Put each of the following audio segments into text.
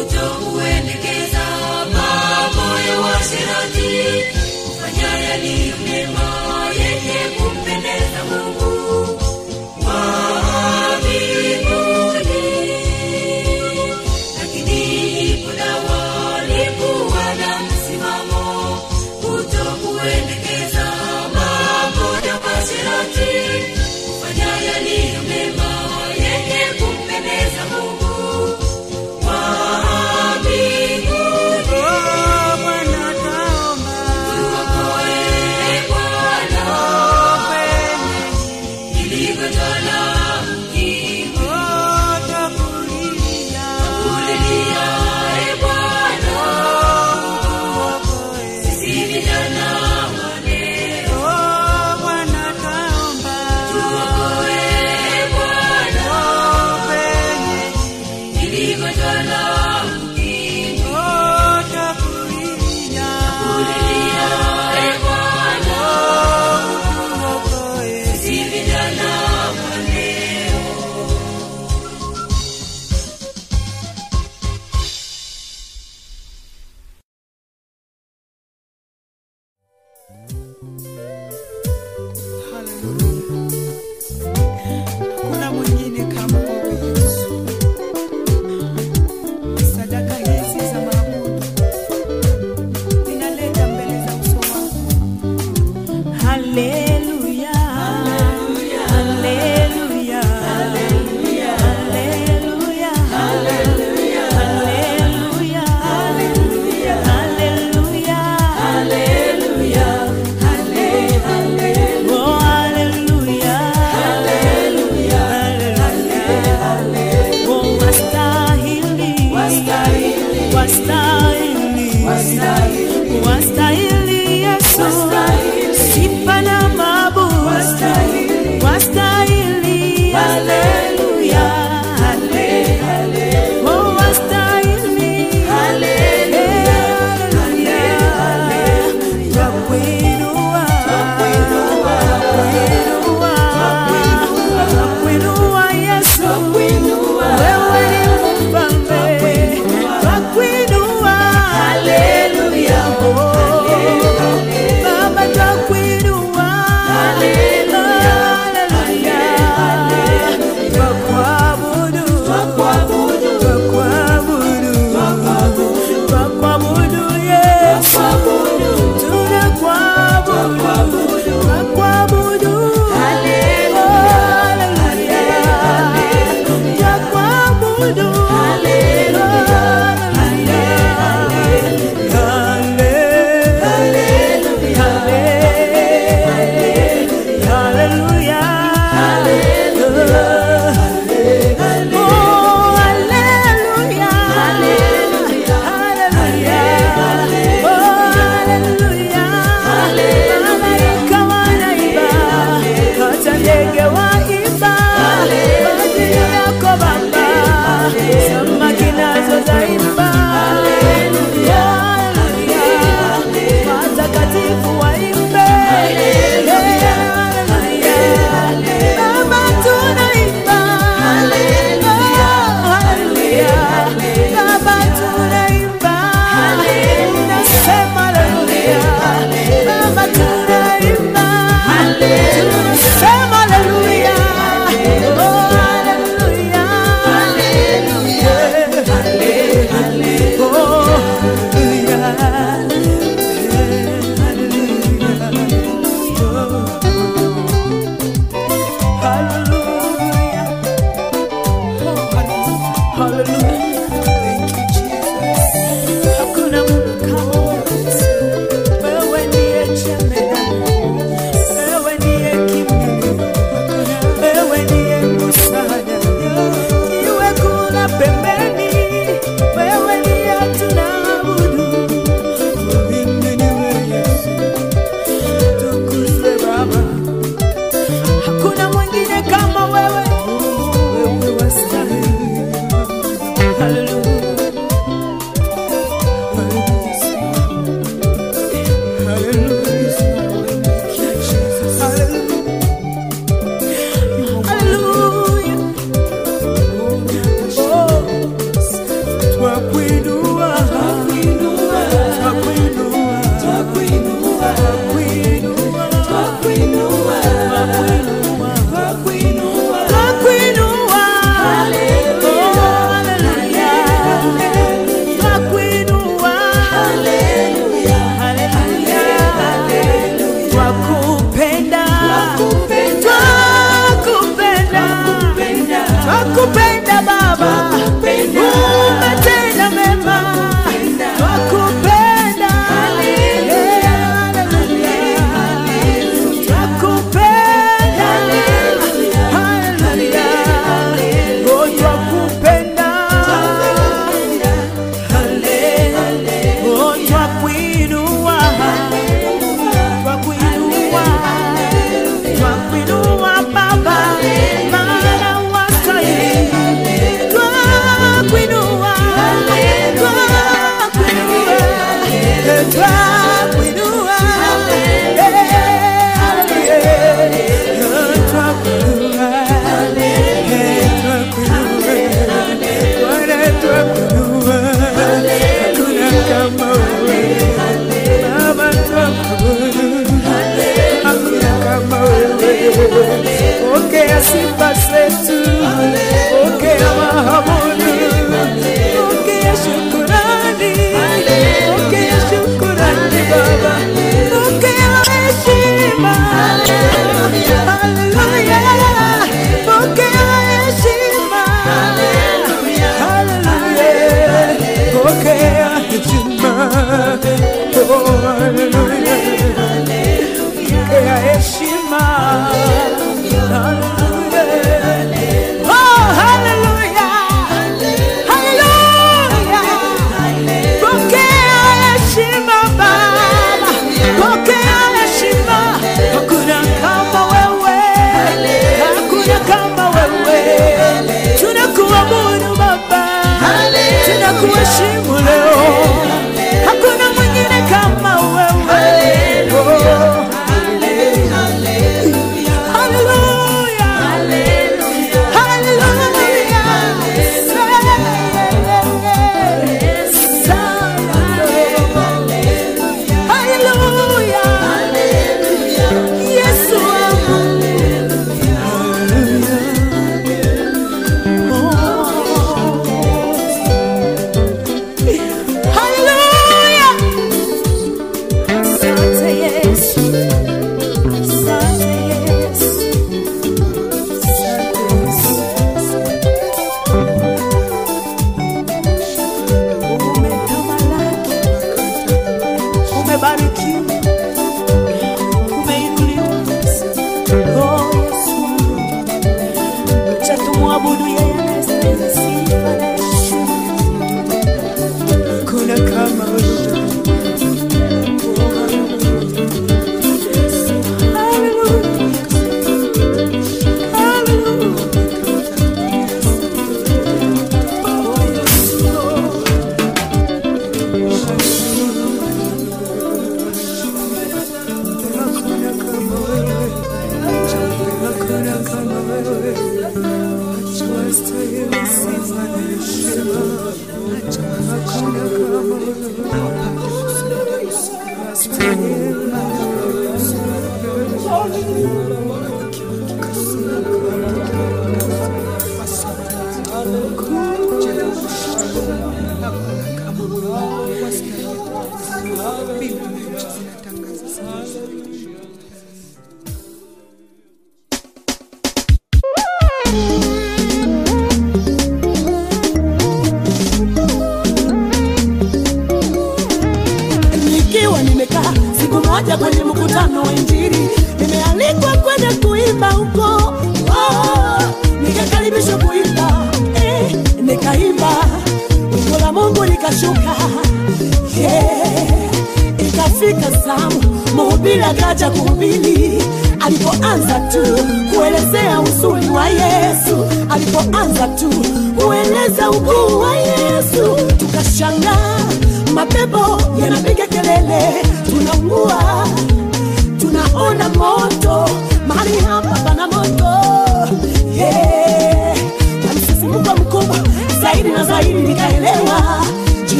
tuyo.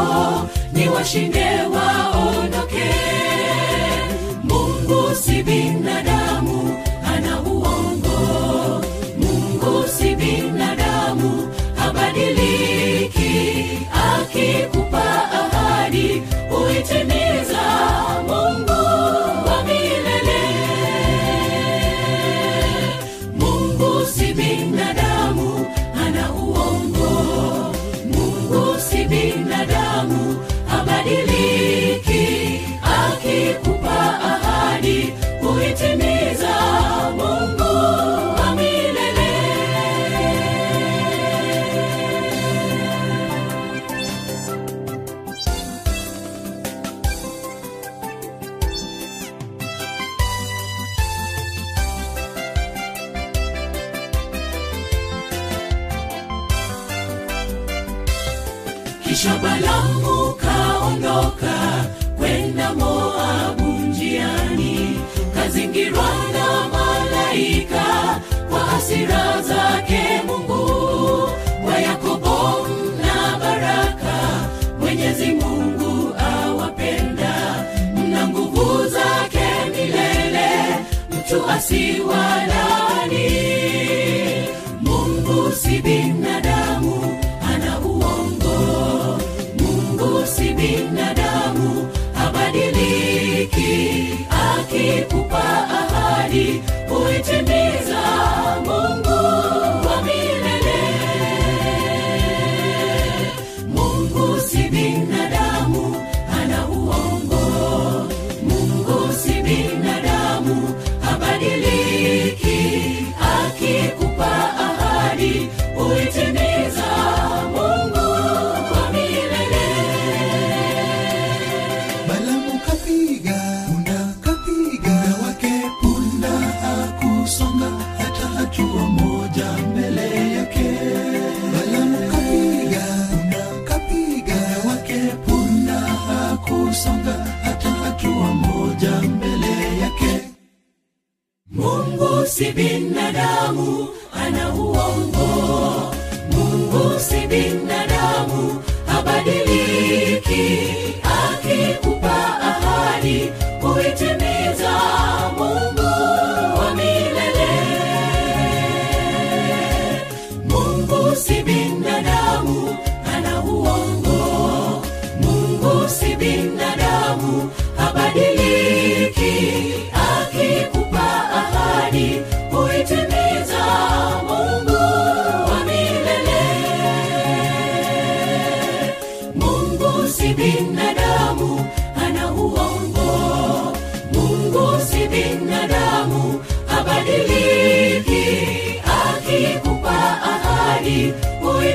wao ni washinde waondoke. Mungu si binadamu ana uongo. Mungu si binadamu. si walani mungu si binadamu ana uongo. Mungu si binadamu habadiliki. Akikupa ahadi uitimi ahadi huitimiza Mungu kwa milele. Balamu kapiga punda, kapiga punda wake, punda hakusonga hata hatua moja mbele yake. Balamu kapiga punda, kapiga wake, punda hakusonga hata hatua moja mbele yake. Mungu si binadamu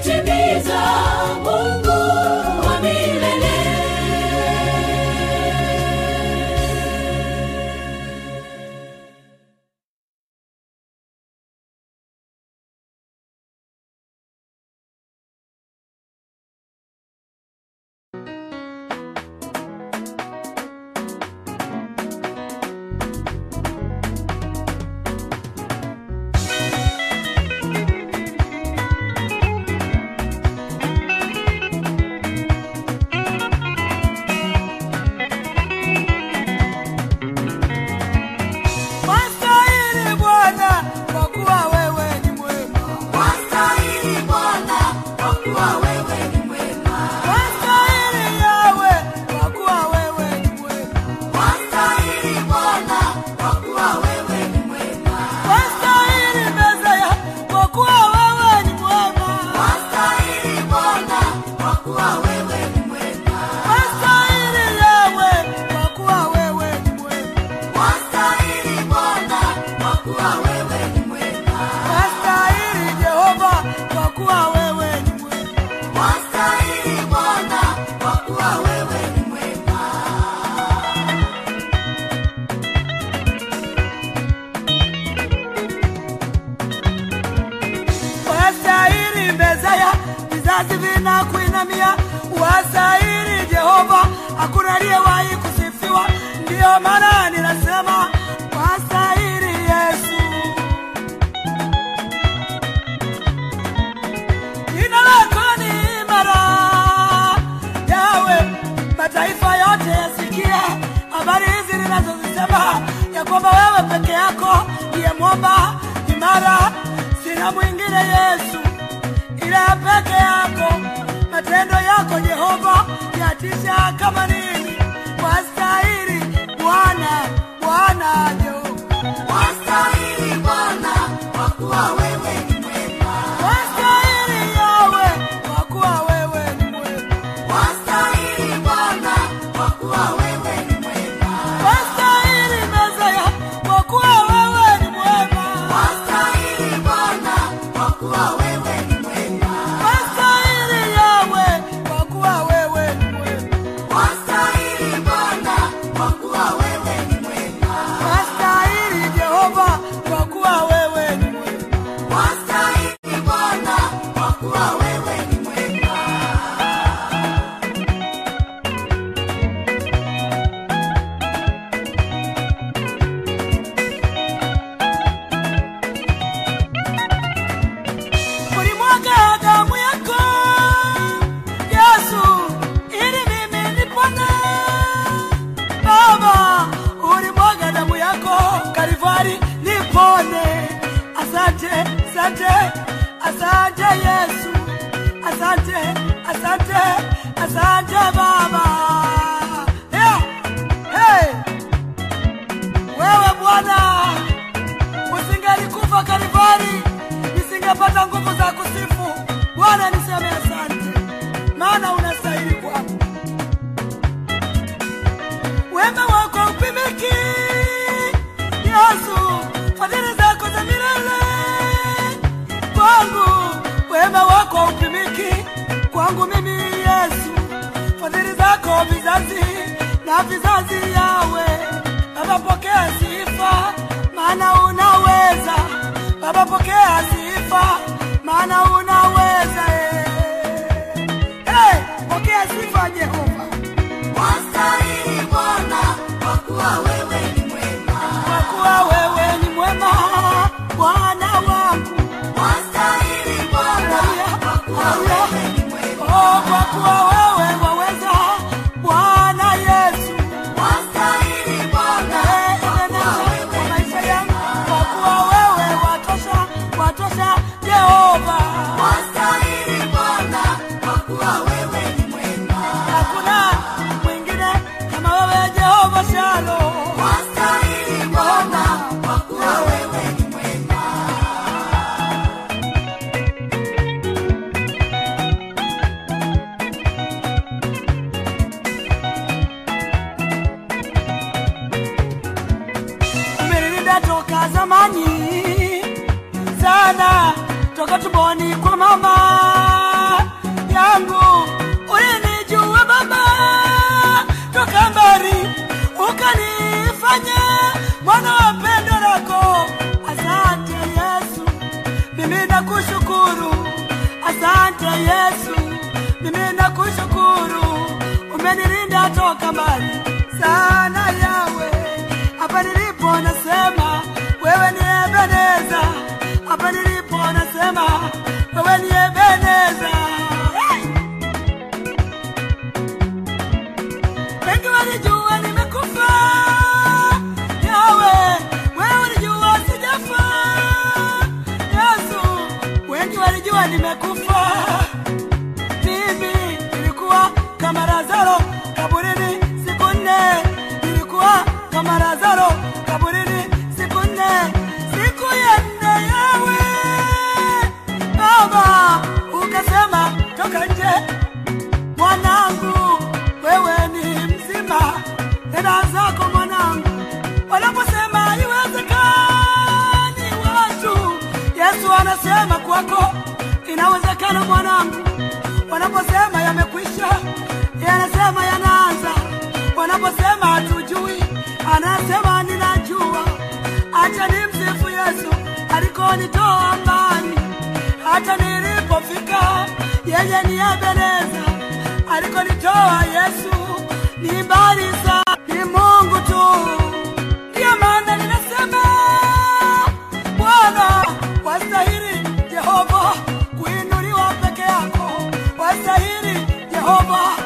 kutimiza Mungu. kwangu mimi Yesu, fadhili zako vizazi na vizazi, yawe Baba, pokea sifa, maana unaweza Baba, pokea sifa, maana unaweza. Eh. Hey, pokea sifa Jehova. whoa. Yesu, mimi nakushukuru, umenilinda toka mbali sana. wako. Inawezekana mwanangu, wanaposema yamekwisha, yeye anasema yanaanza. Wanaposema hatujui, anasema ninajua. Acha ni msifu Yesu alikonitoa mbali, hata nilipofika yeye ni Ebeneza. Alikonitoa Yesu ni mbali. Baba.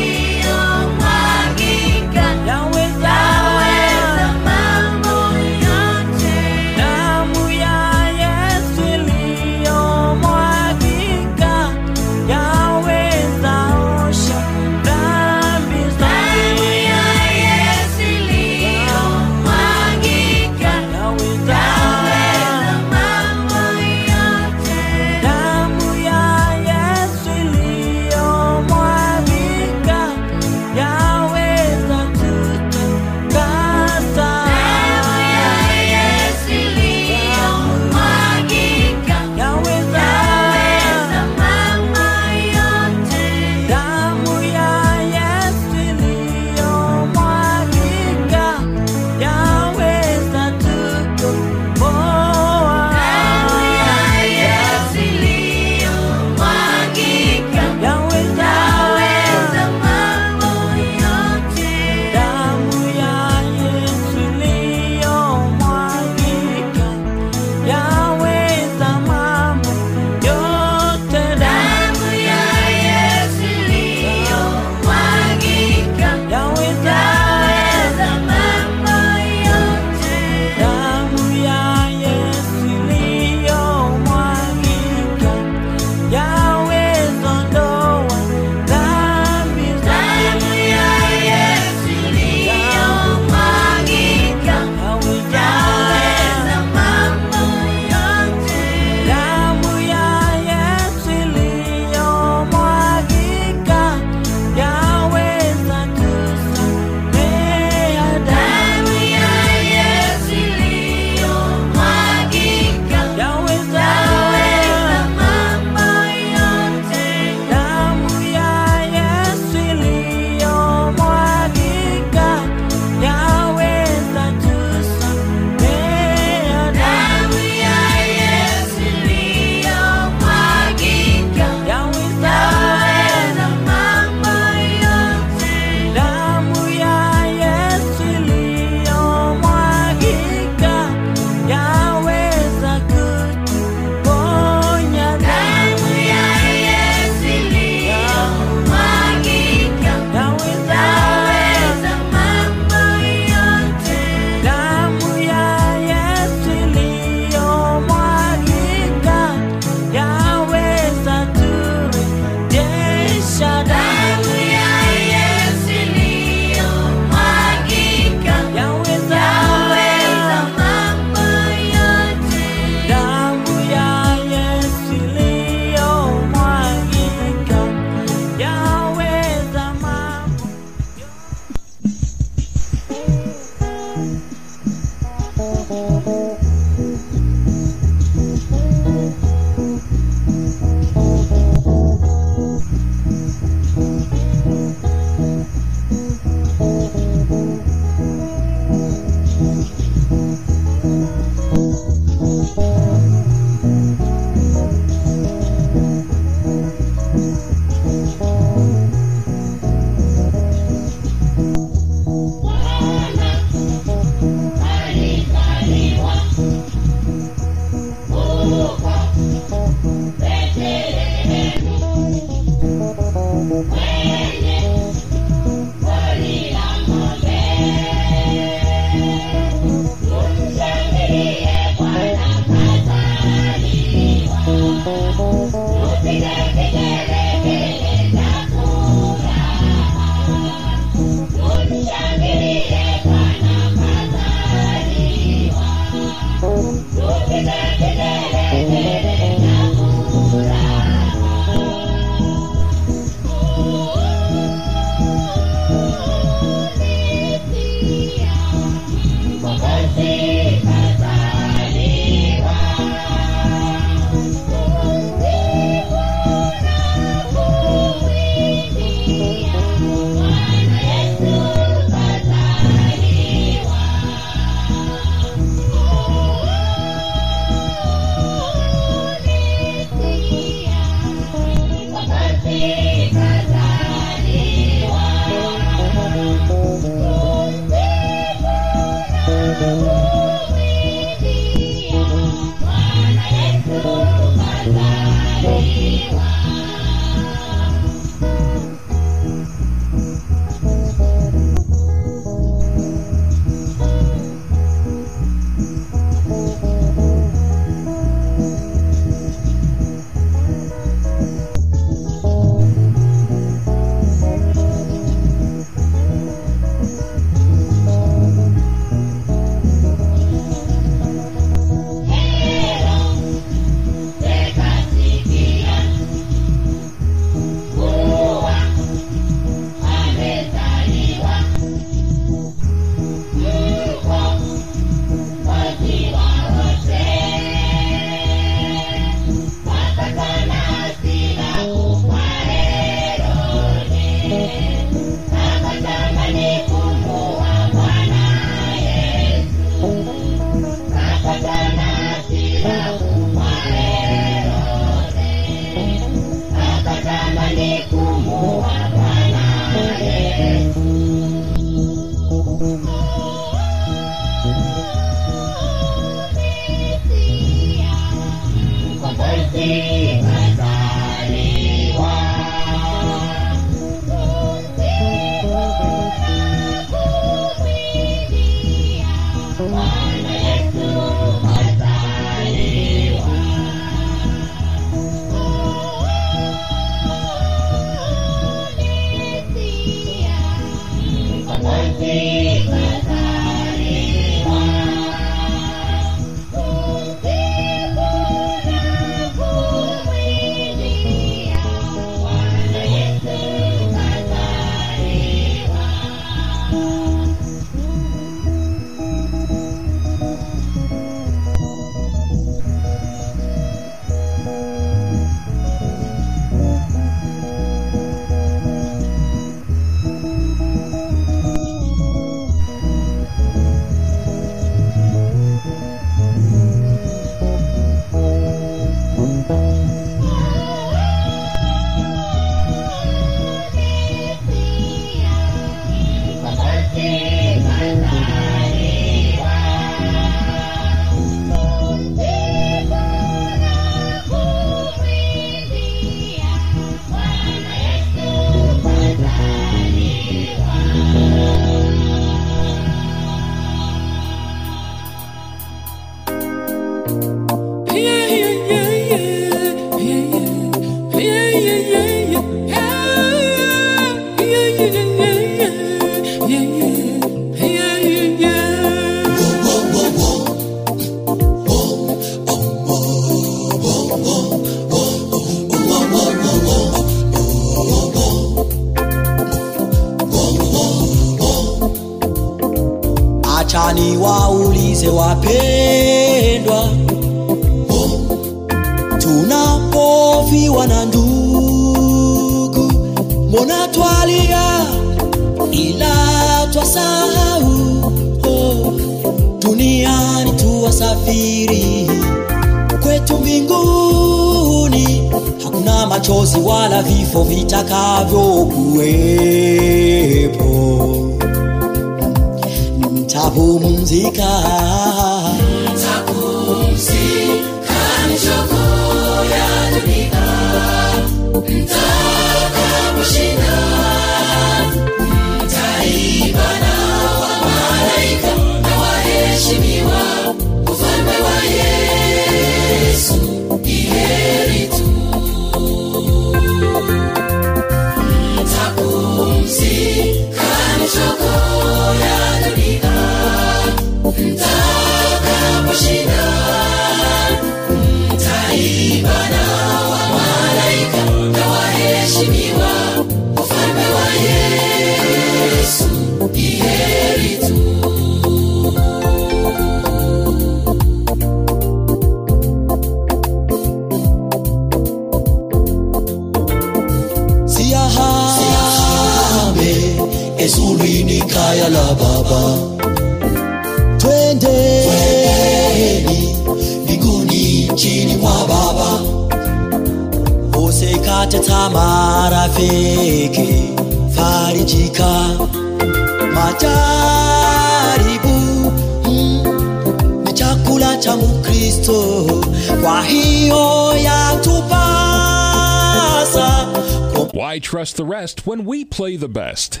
Trust the rest when we play the best?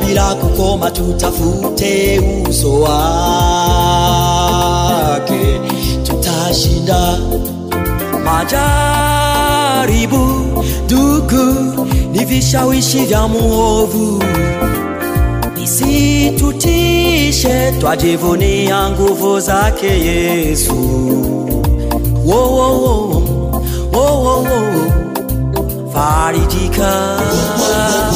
bila kukoma tutafute uso wake tutashinda majaribu Duku ni vishawishi vya muovu isitutishe twajivunia nguvu zake yesu wo, wo, wo. Wo, wo, wo. farijika ufalme wa Yesu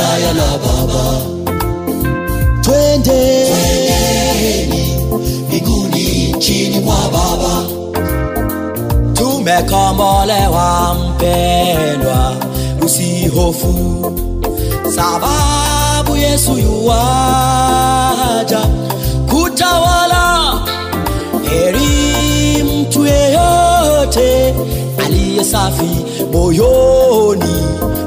kaya la baba. Twende. Mbinguni chini mwa baba. Tumekombolewa mpendwa. Usihofu. Sababu yesu yuwaja. Kutawala. Heri mtu yeyote aliye safi moyoni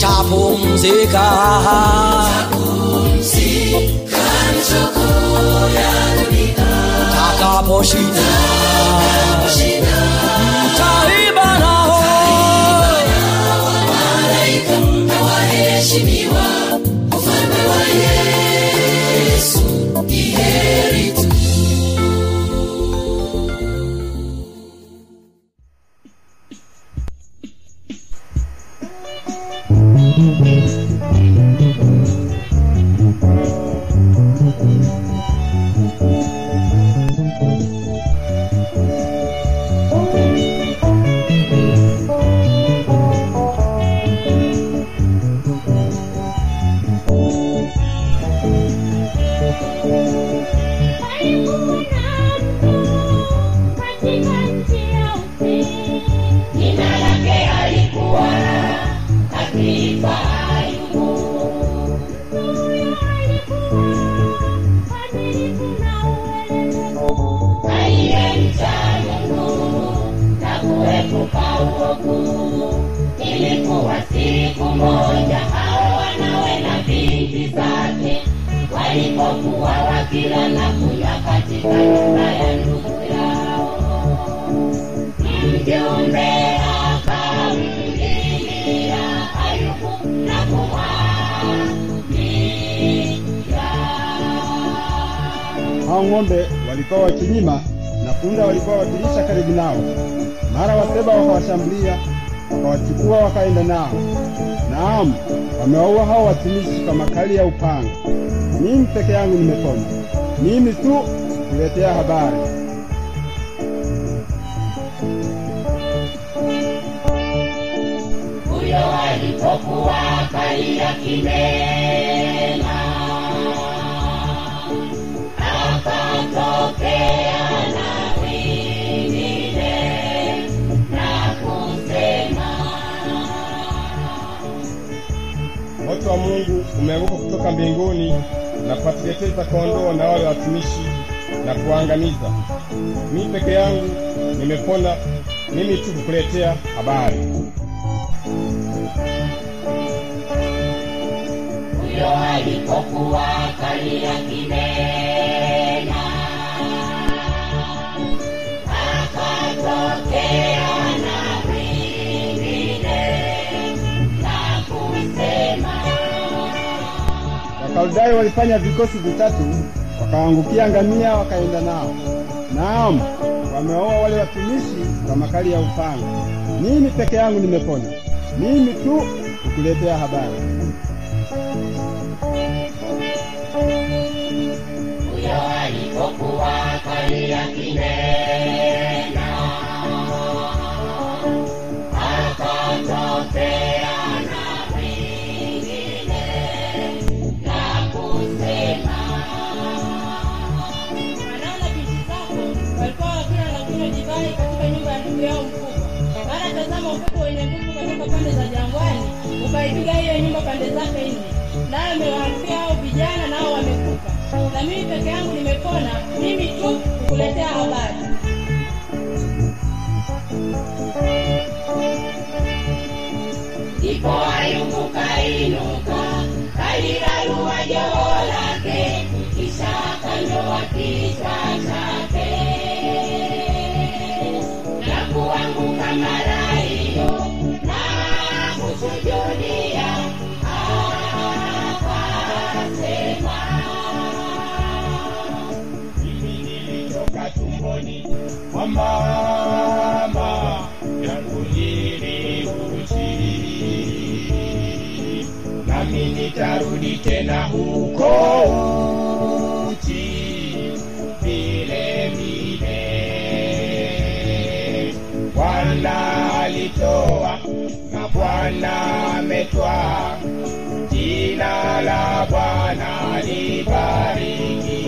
nitapumzika takaposhinda taimba nao Jina hao watumishi kwa makali ya upanga. Mimi peke yangu nimepona, mimi tu kuletea habari. huyo alipokuwa kalia kimena akatokea wa Mungu umeanguka kutoka mbinguni na kuwateketeza kondoo na wale watumishi na kuangamiza. Mimi peke yangu nimepona, mimi tu kukuletea habari. huyo alipokuwa kalia kimena Wakaldayo walifanya vikosi vitatu, wakaangukia ngamia, wakaenda nao. Naam, wameoa wale watumishi kwa makali ya upanga. Mimi peke yangu nimepona, mimi tu kukuletea habari. huyo alipokuwa kalia kinena Tazama, upepo wenye nguvu kutoka pande za jangwani ukaipiga hiyo nyumba pande zake nne, nayo amewaambia hao vijana, nao wamekufa. Na mimi peke yangu nimepona, mimi tu kukuletea habari. ndipo Ayubu kainuka mama yangu nili uchi, nitarudi tena huko uchi vile. Bwana alitoa na Bwana ametwaa, jina la Bwana libariki.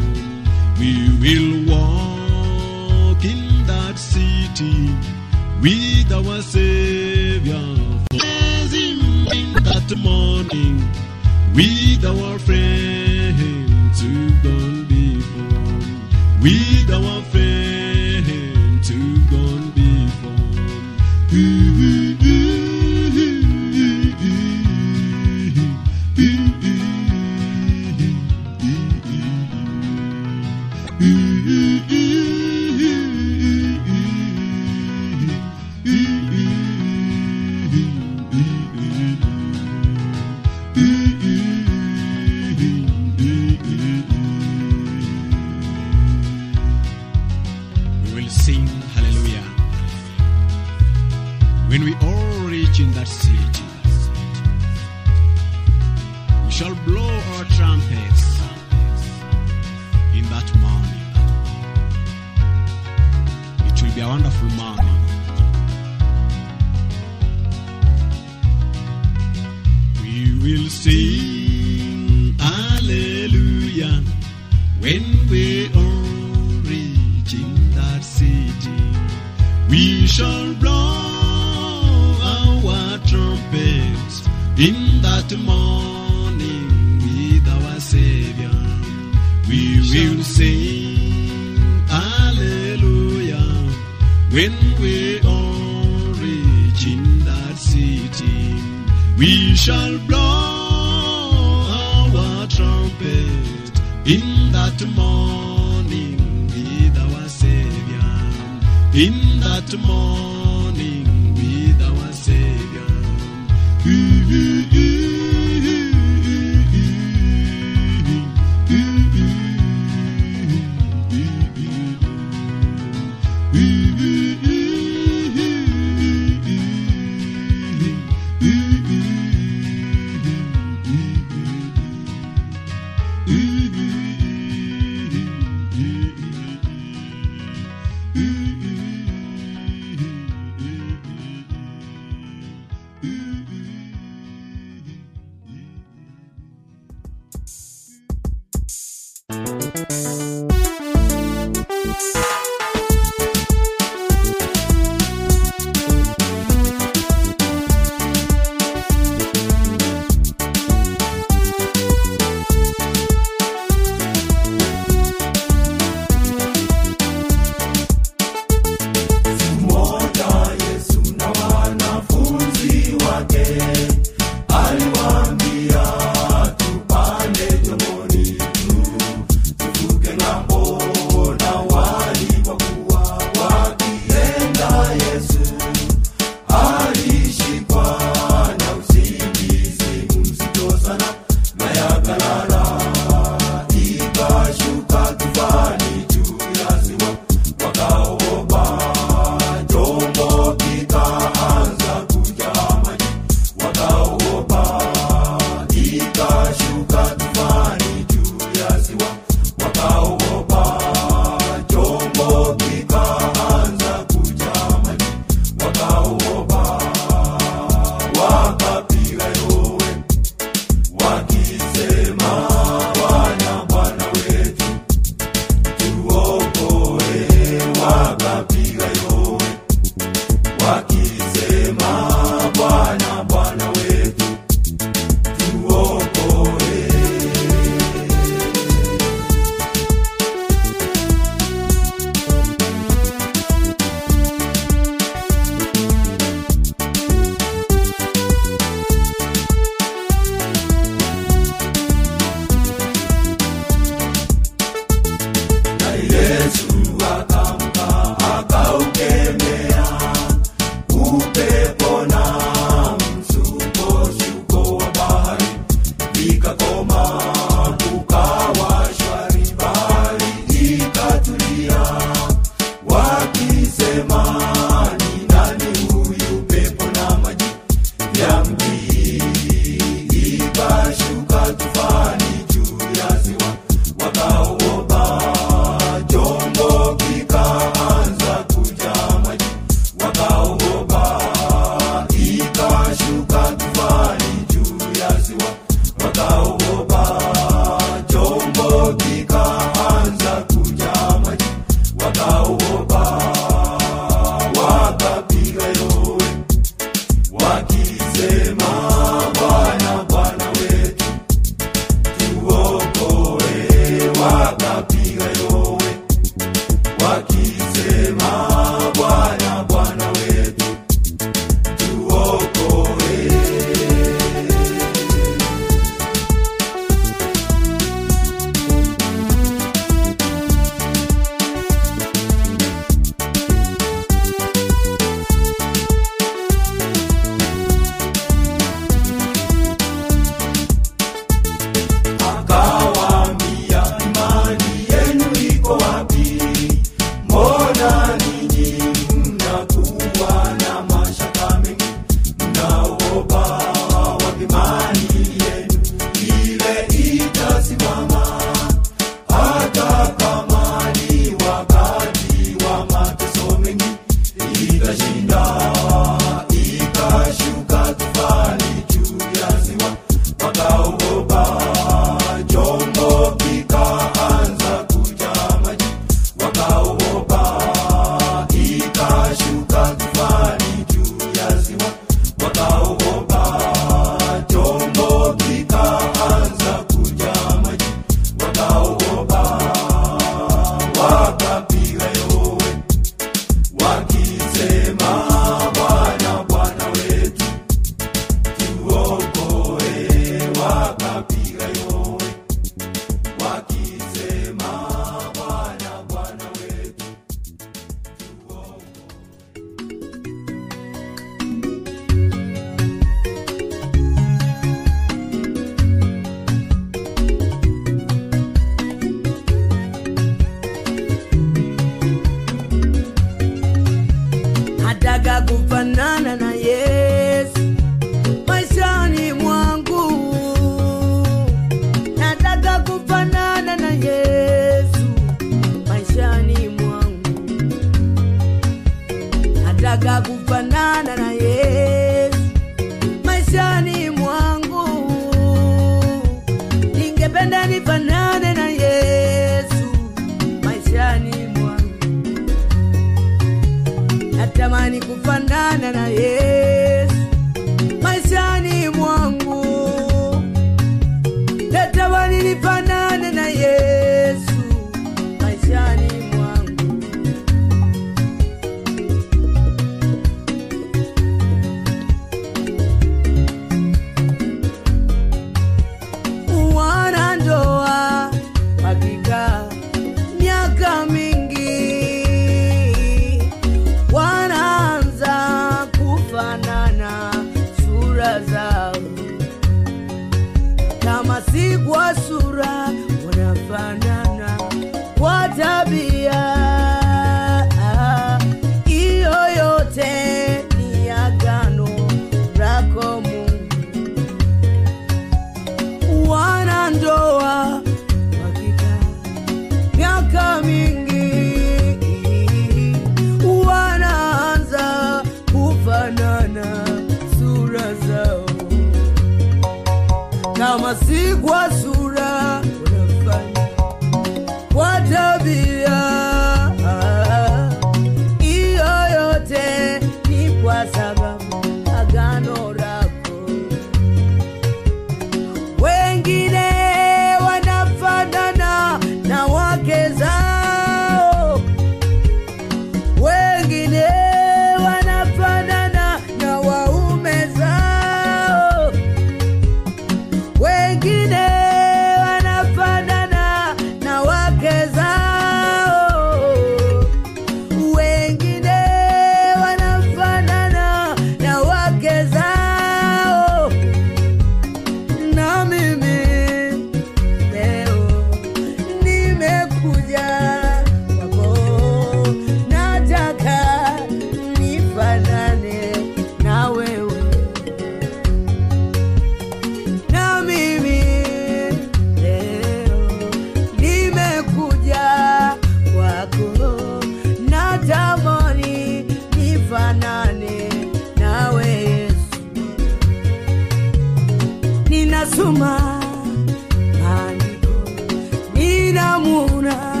tonight.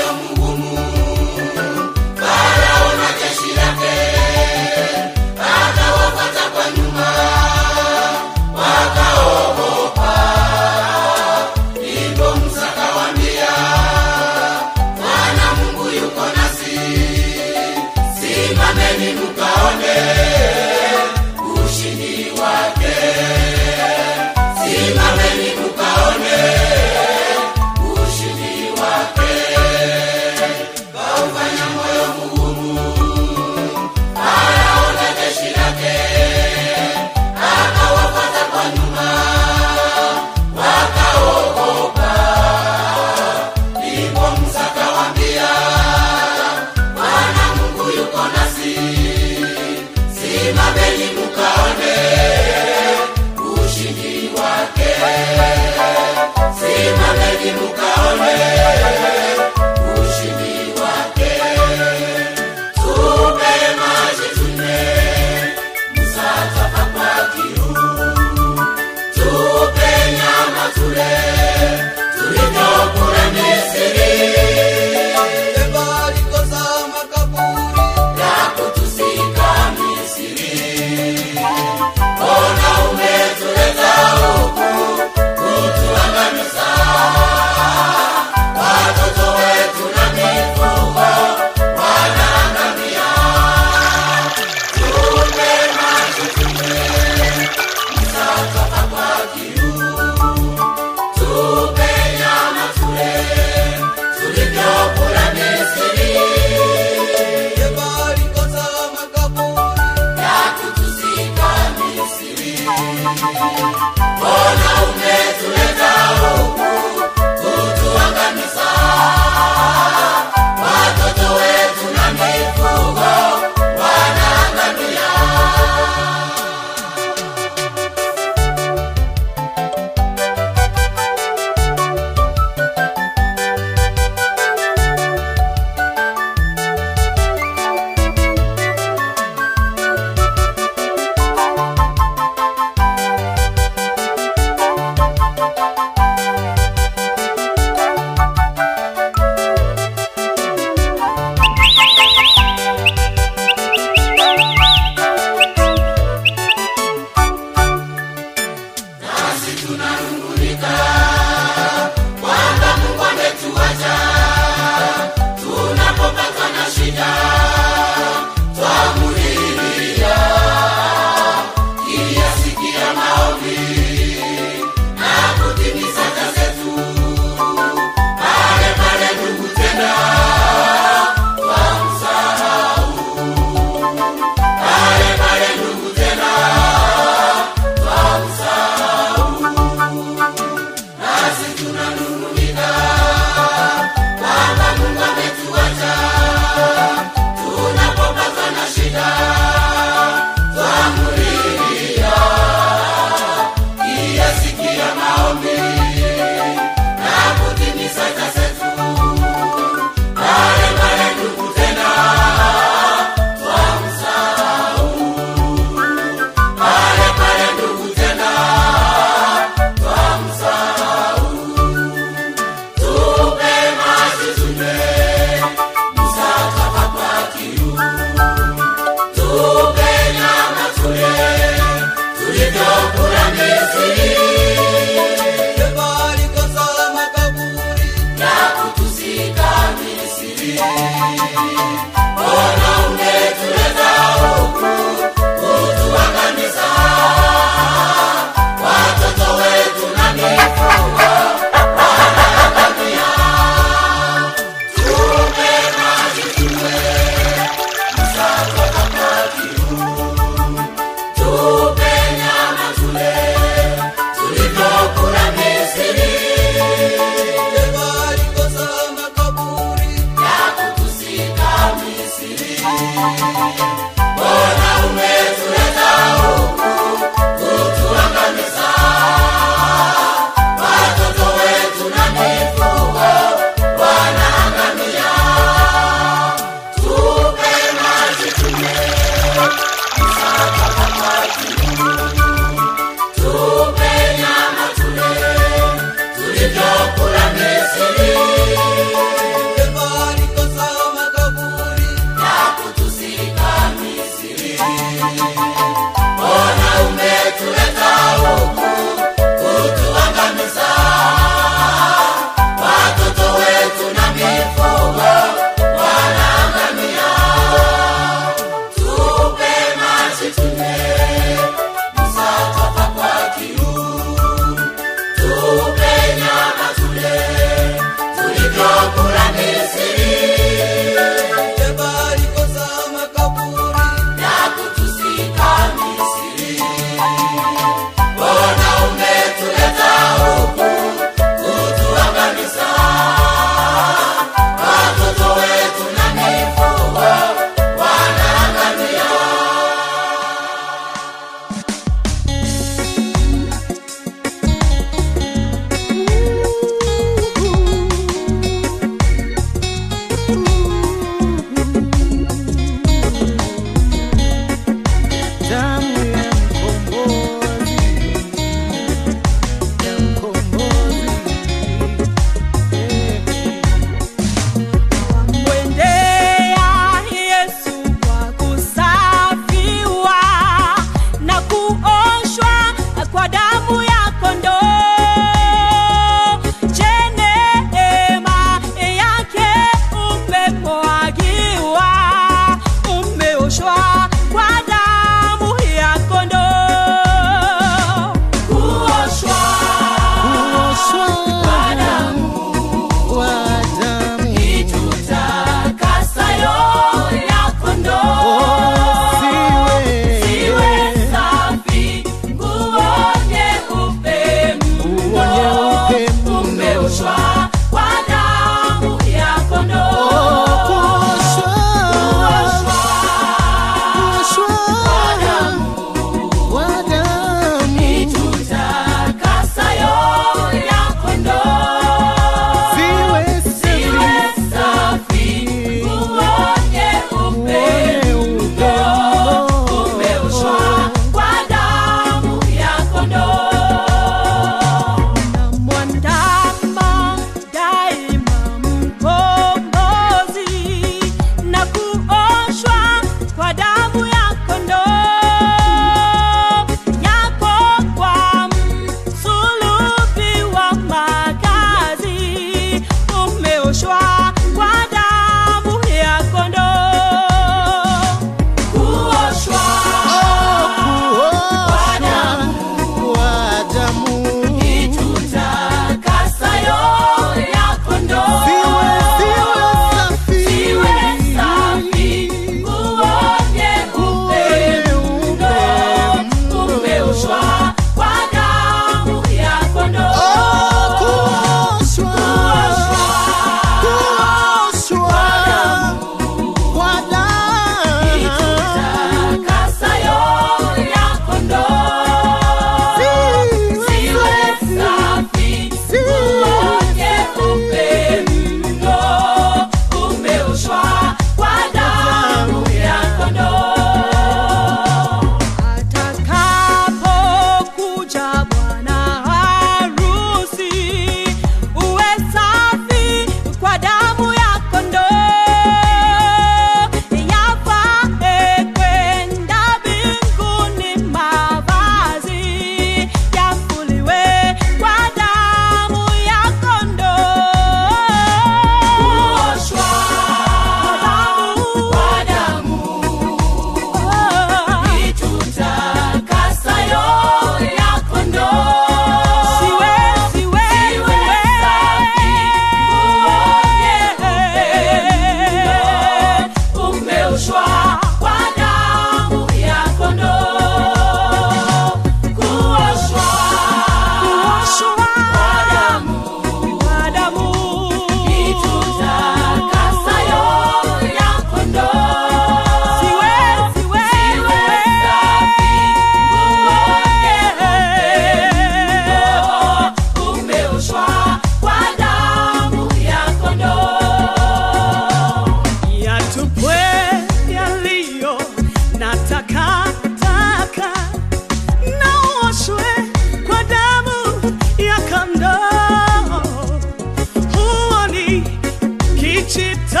Kijito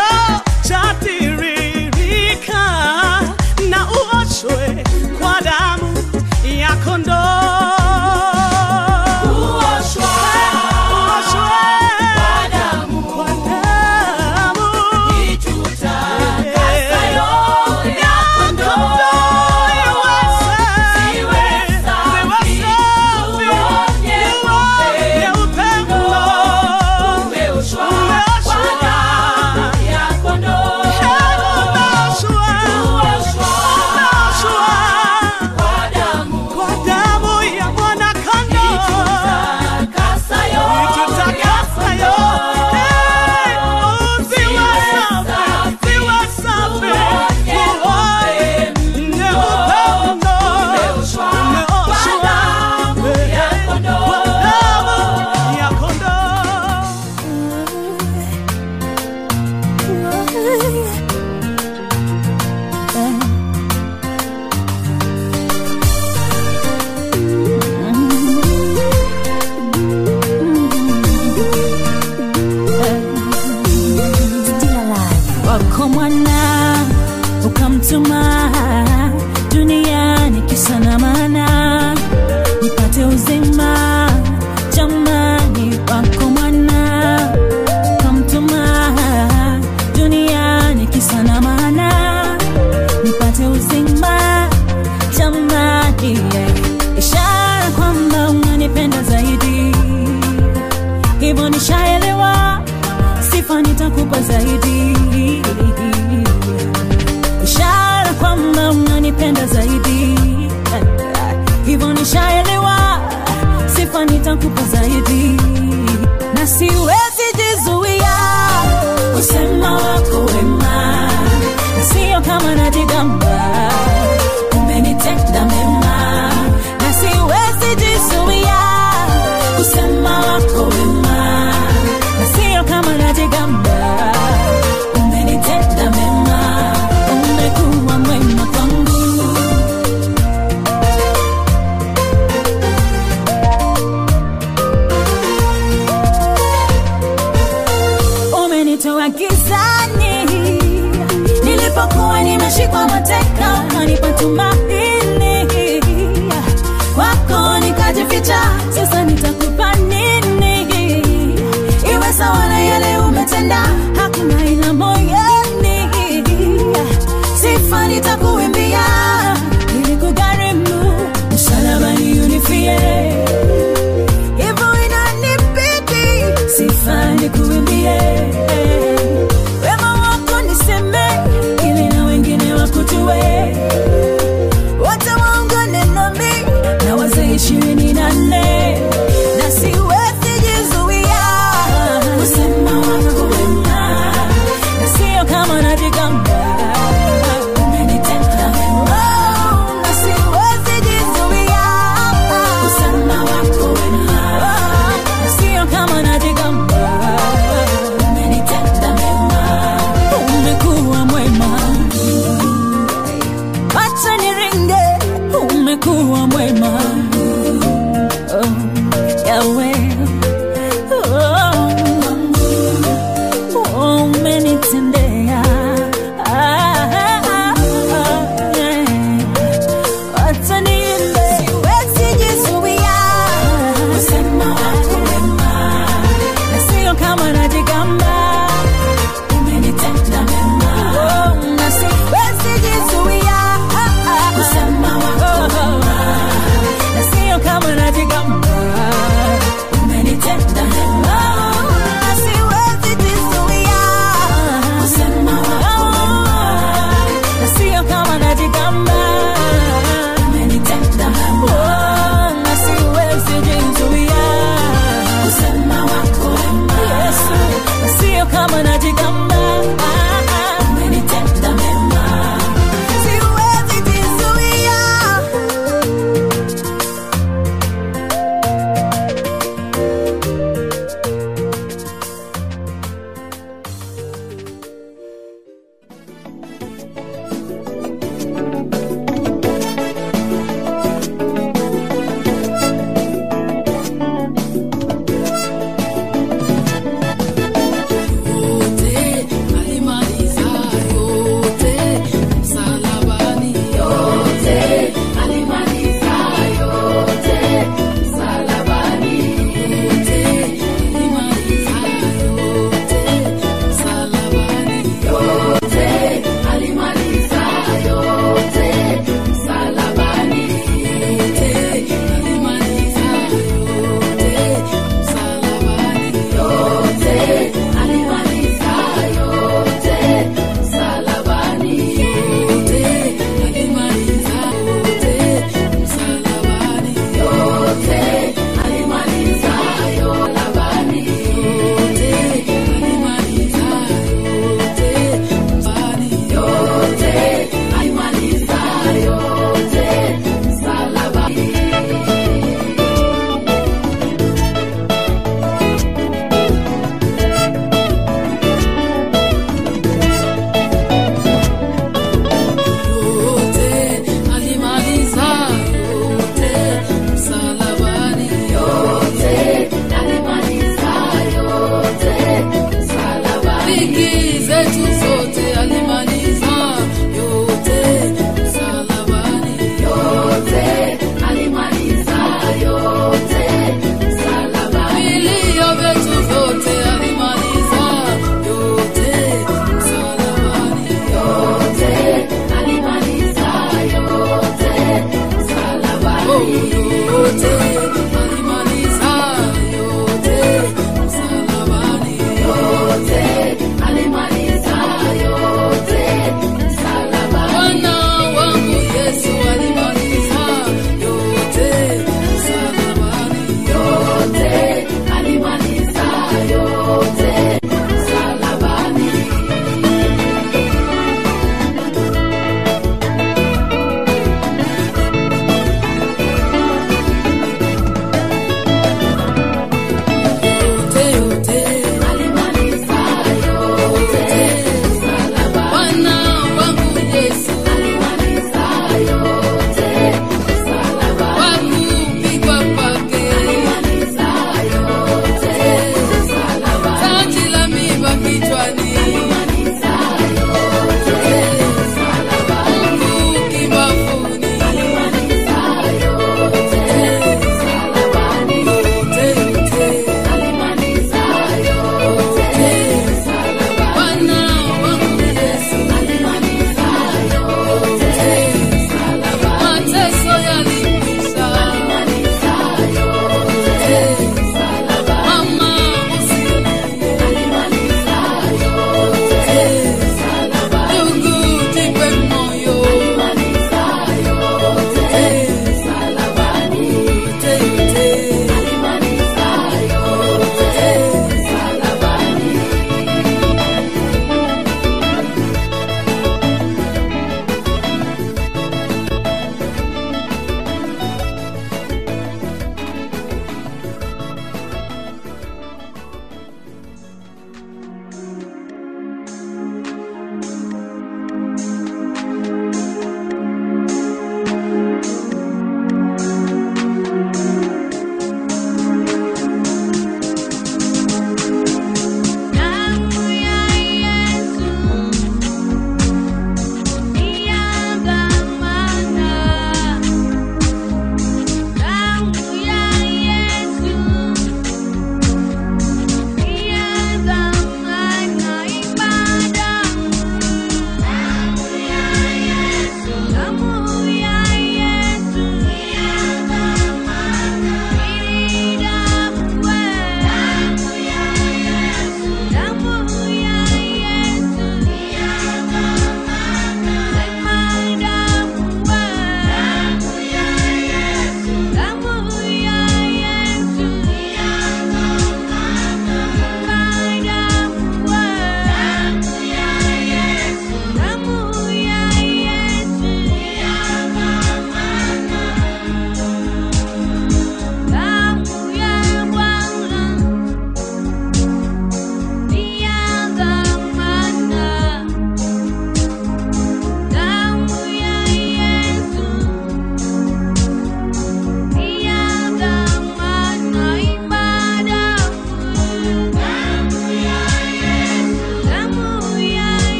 cha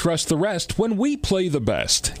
trust the rest when we play the best.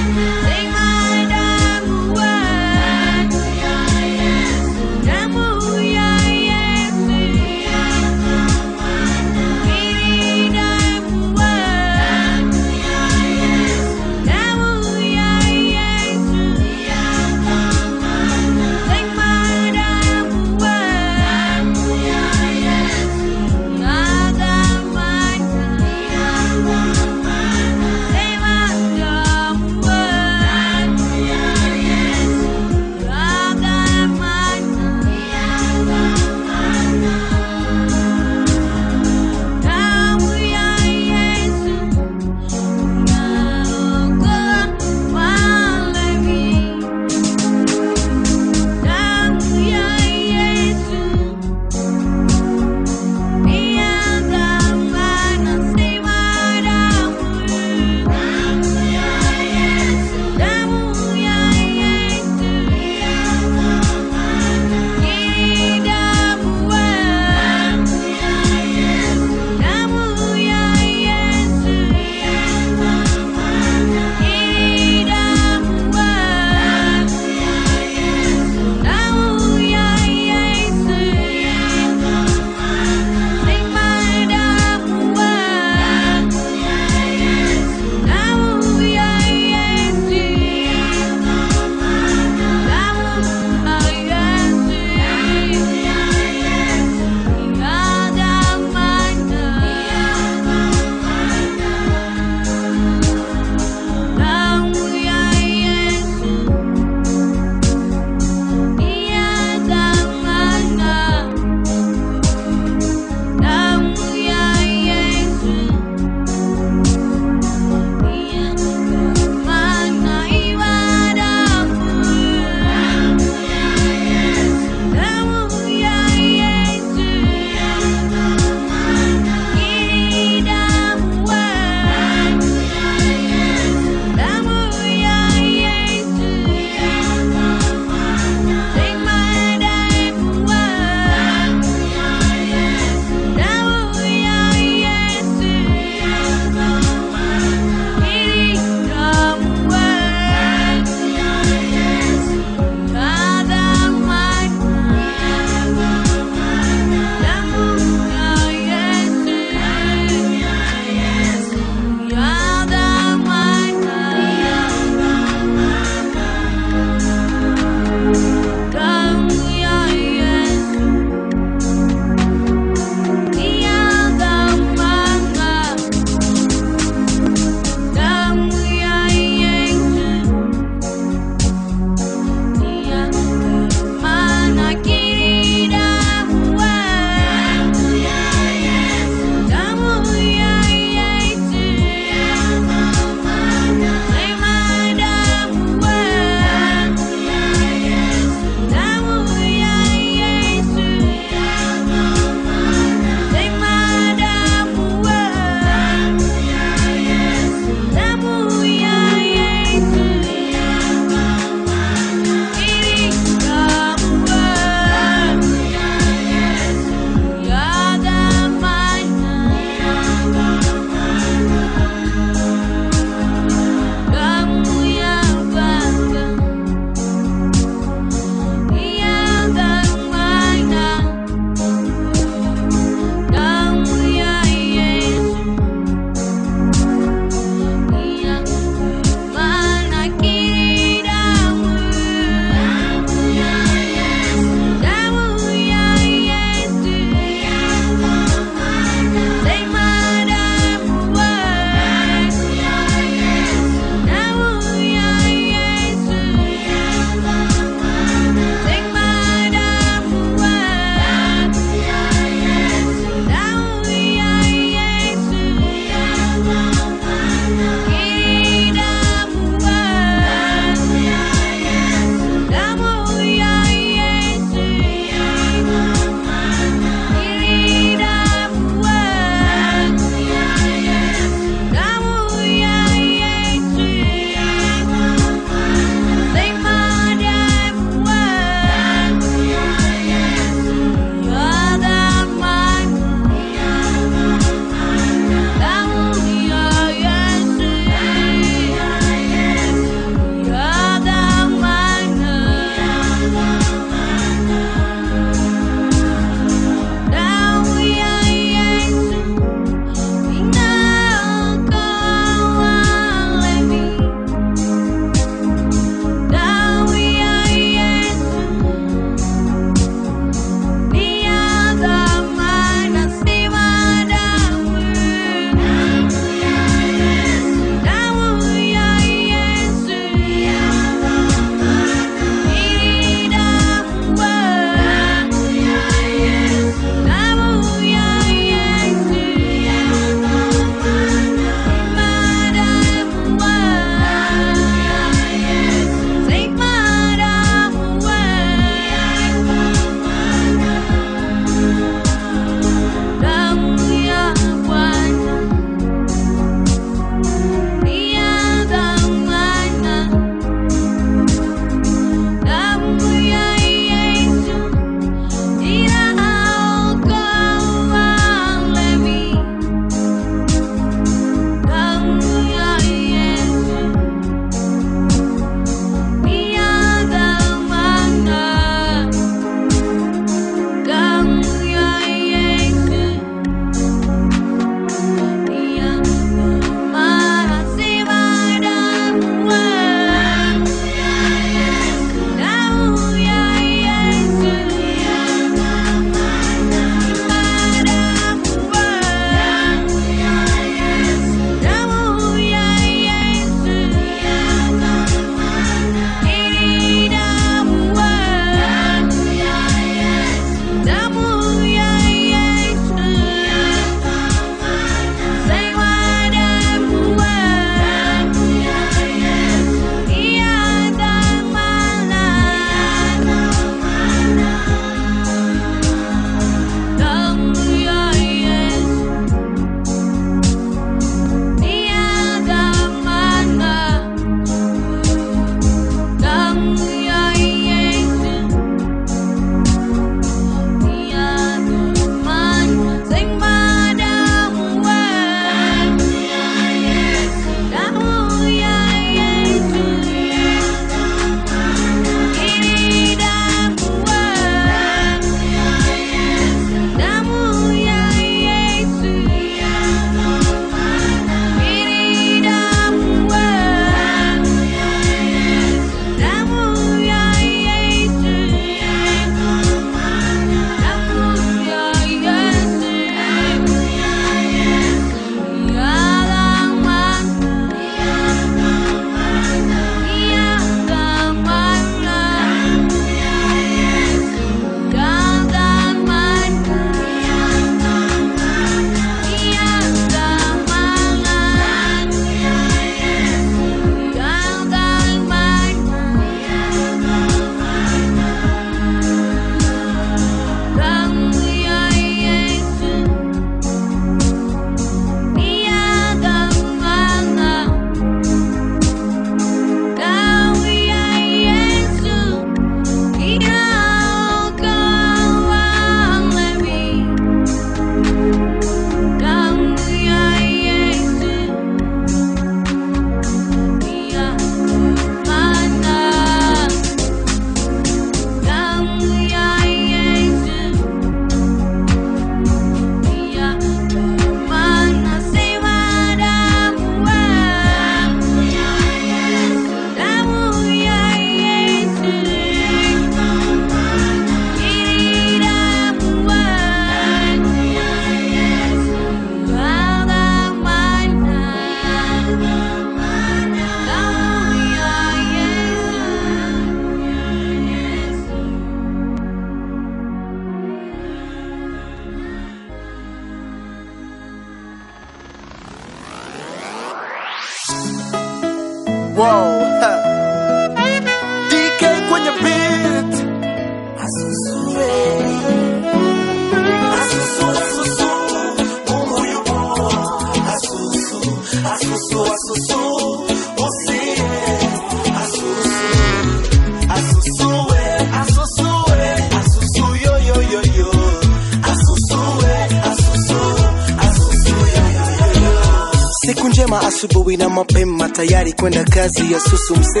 Kazi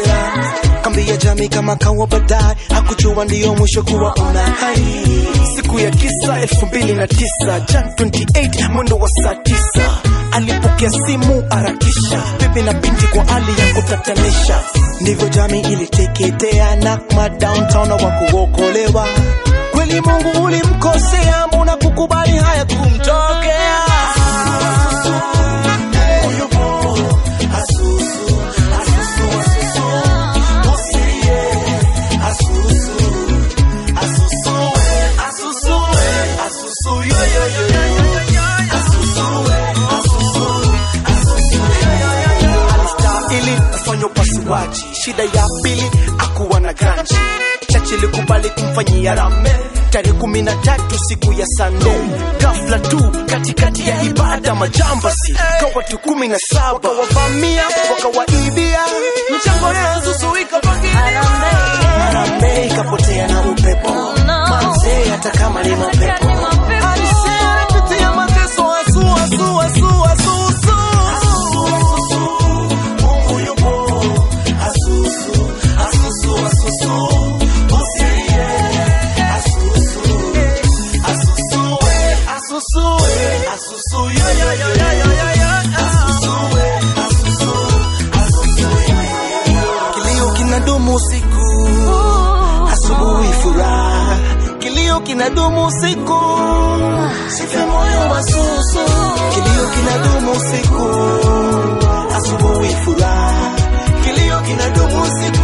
kambia jamii kama kawa baadaye hakujua ndiyo mwisho kuwa una hai. Siku ya kisa elfu mbili na tisa jan 28 mwendo wa saa tisa. Alipokea simu arakisha bibi na binti kwa hali ya kutatanisha. Ndivyo jamii iliteketea nakma downtown wa kuokolewa. Kweli mungu ulimkosea mbona kukubali haya kumtokea ilikubali kumfanyia rame. Tarehe kumi na tatu siku ya sande gafla tu katikati ya ibada majambasi kwa watu kumi na saba wakawavamia wakawaibia mchango ya zusu harambe ikapotea na upepo. Manzee hata kama ni usiku. Sife moyo wa susu. Kilio kinadumu usiku. Asubuhi furaha. Kilio kinadumu usiku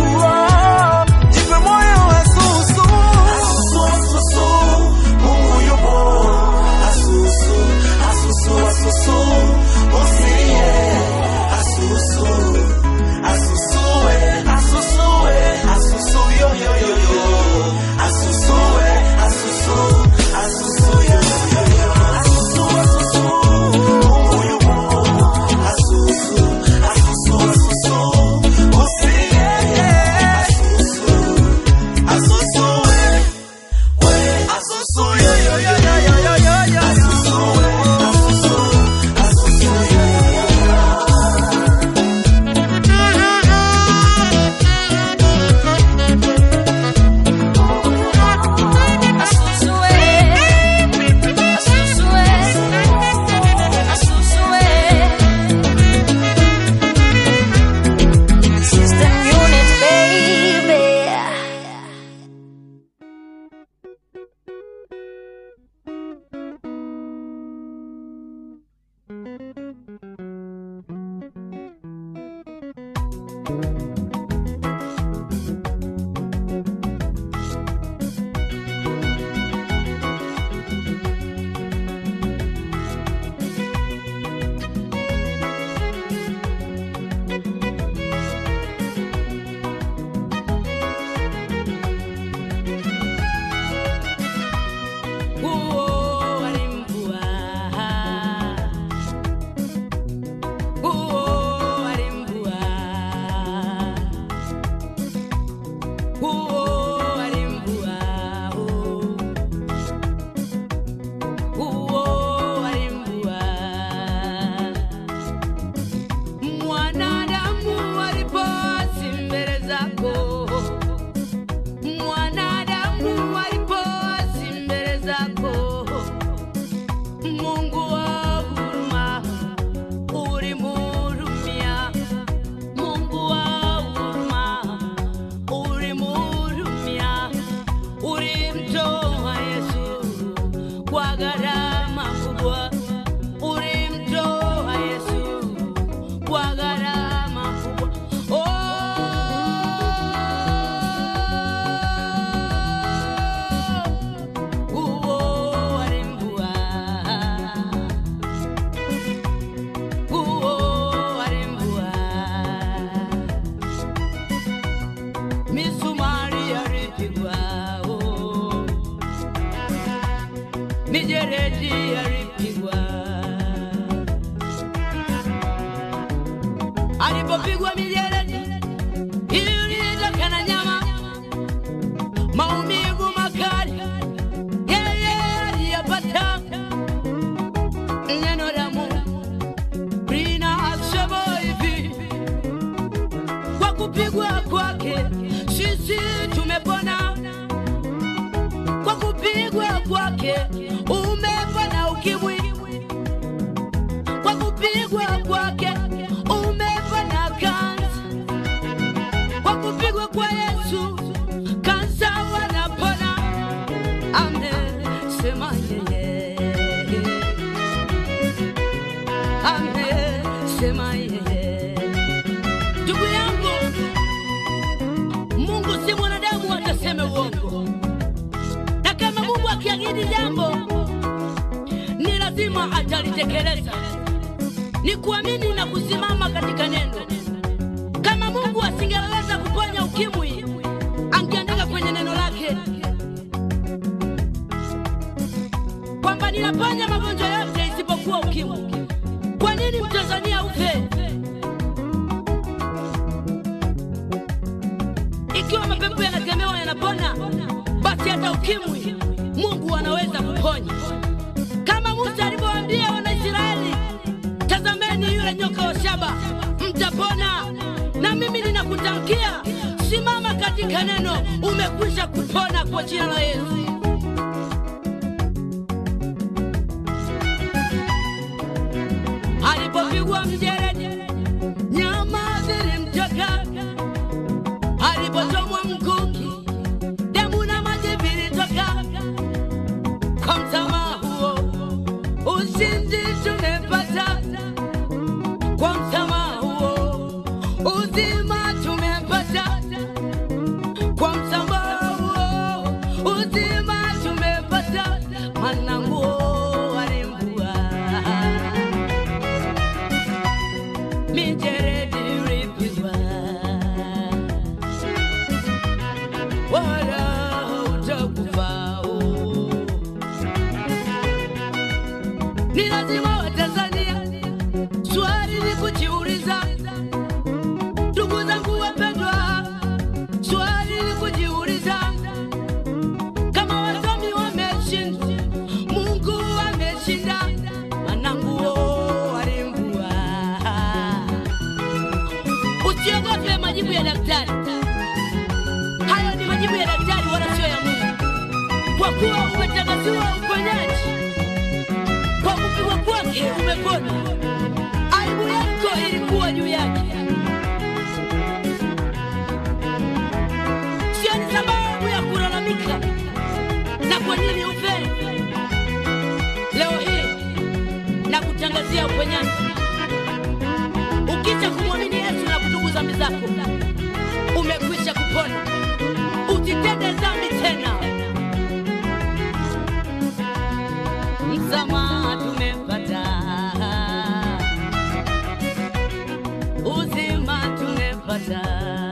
Atalitekeleza. Ni kuamini na kusimama katika neno. Kama Mungu asingeweza kuponya ukimwi, angeandika kwenye neno lake kwamba ninaponya magonjwa yote isipokuwa ukimwi. Kwa nini Mtanzania ufe? Ikiwa mapepo yanatemewa yanapona, basi hata ukimwi Mungu anaweza kuponya. Mwambie Wanaisraeli, tazameni yule nyoka wa shaba, mtapona. Na mimi ninakutamkia, simama katika neno, umekwisha kupona kwa jina la Yesu. Alipopigwa mjere Alitangaziwa uponyaji kwa kupigwa kwake, umepona. Aibu yako ilikuwa juu yake. Sioni sababu ya kulalamika na kwa nini ufe. Leo hii nakutangazia uponyaji. ukicha kumwamini Yesu na kutubu dhambi umekwisha kupona. casa.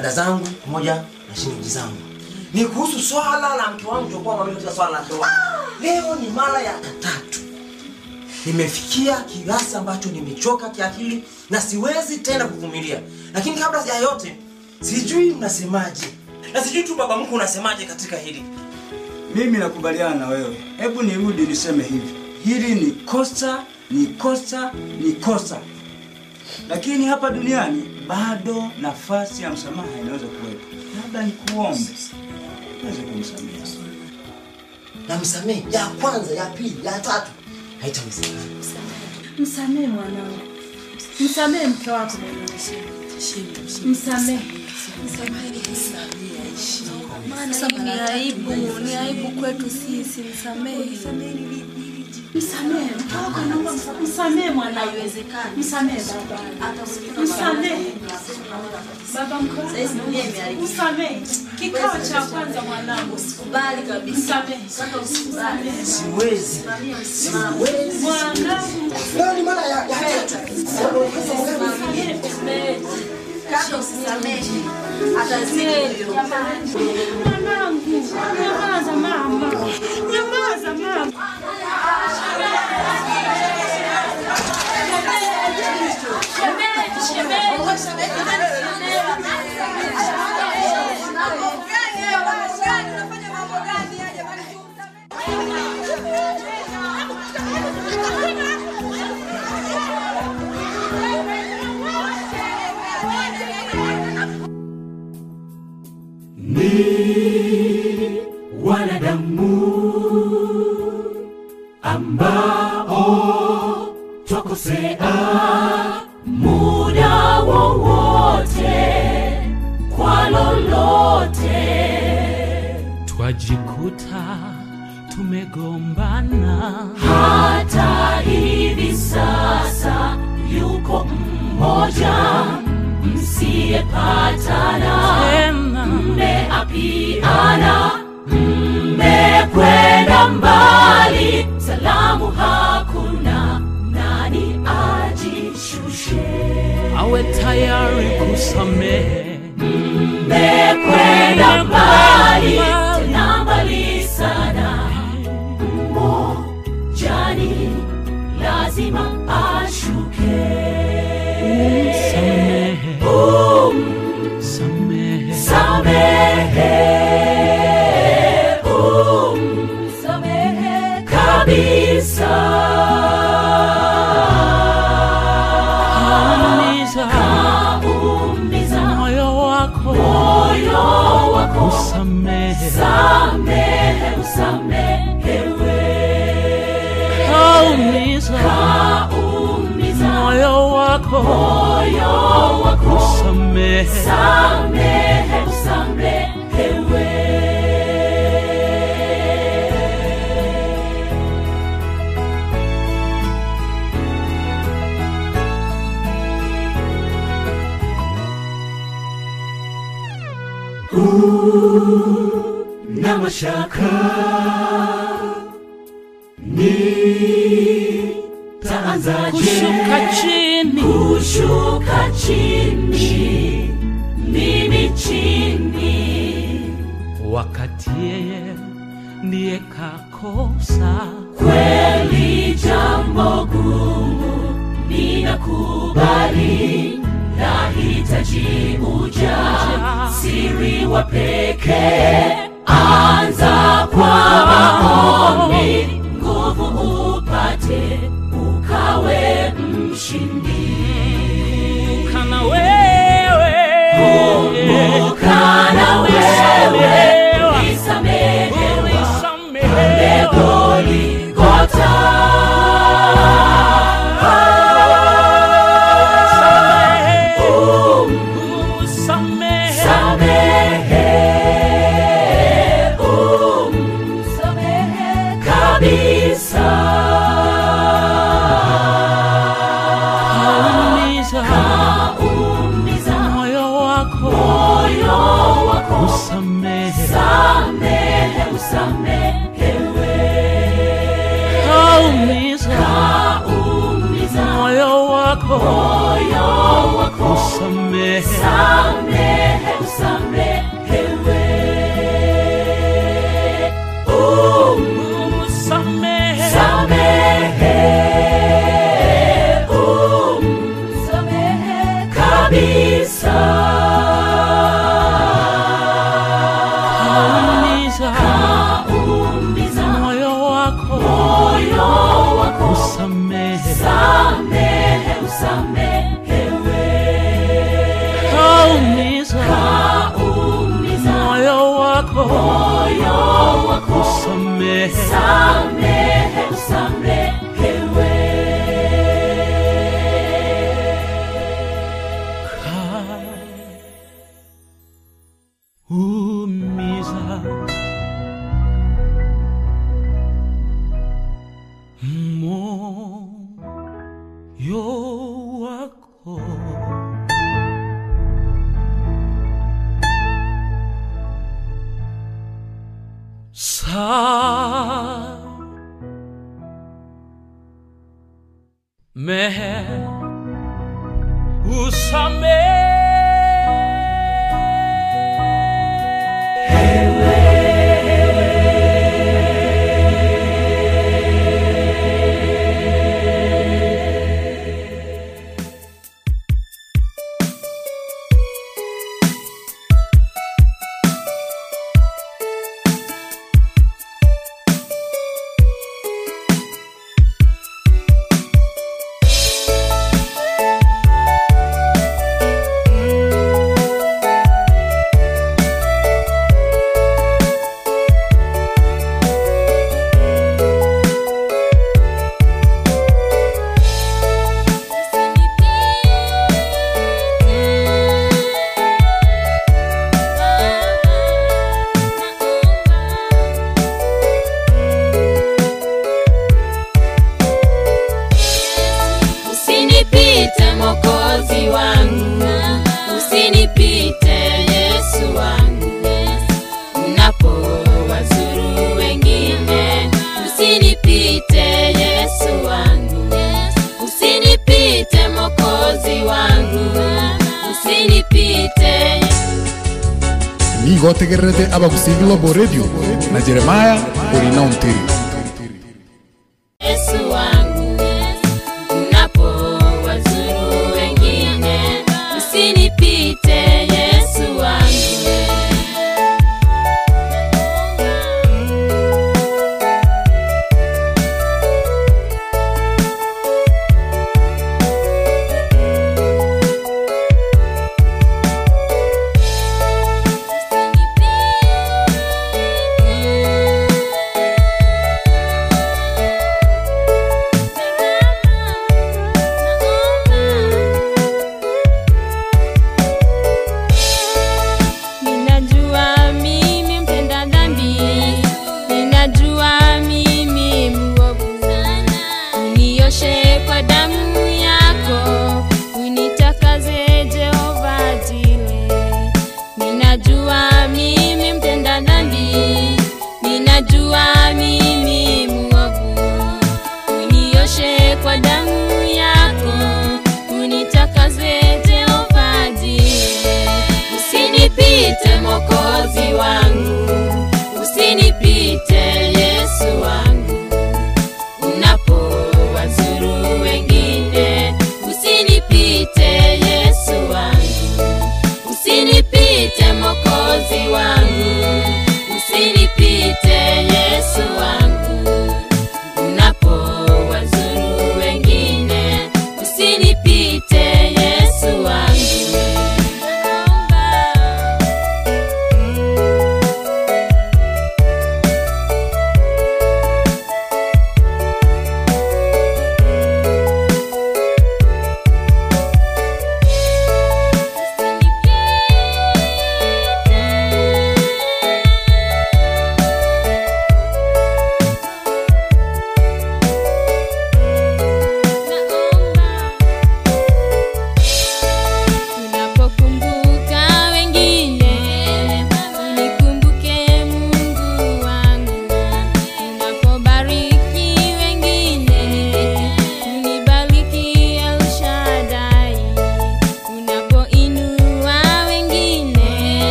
Dada zangu pamoja na shemeji zangu, ni kuhusu swala la mke wangu katika swala la ndoa. Leo ni mara ya tatu nimefikia kiasi ambacho nimechoka kiakili na siwezi tena kuvumilia. Lakini kabla ya yote, sijui mnasemaje, na sijui tu baba mkwe unasemaje katika hili. Mimi nakubaliana na wewe. Hebu nirudi niseme hivi, hili ni kosa, ni kosa, ni kosa, lakini hapa duniani bado nafasi ya msamaha inaweza kuwepo. Labda nikuombe uweze kumsamehe. Namsamehe ya kwanza, ya pili, ya tatu, haitawezekana. Msamehe mwanangu, msamehe mke wako msamehe. Maana ni aibu, ni aibu kwetu sisi. Msamehe, Msamehe mtoto wako, naomba msamehe mwana, haiwezekani. msamehe baba, msamehe baba mke wako, msamehe. Kikao cha kwanza mwanangu, Sikubali kabisa. msamehe, usikubali, Siwezi, siwezi. mwanangu. Leo ni mara ya, ya tatu. Kaka usisamehe, atazidi. Mwanangu, nyamaza mama, nyamaza mama. Ni wanadamu ambao twakosea tumegombana. Hata hivi sasa yuko mmoja msiyepatana. Mmeapiana mmekwenda mbali. Salamu hakuna nani ajishushe? Awe tayari kusamehe. Mmekwenda mbali. Tena wako moyo wako usamehe samehe usamehewe na mashaka ni taanzaje kushuka chini chini, kushuka chini, mimi chini, wakati yeye ndiye kakosa. Kweli jambo gumu, ninakubali, nahitaji ujasiri wa pekee. Anza kwa maombi.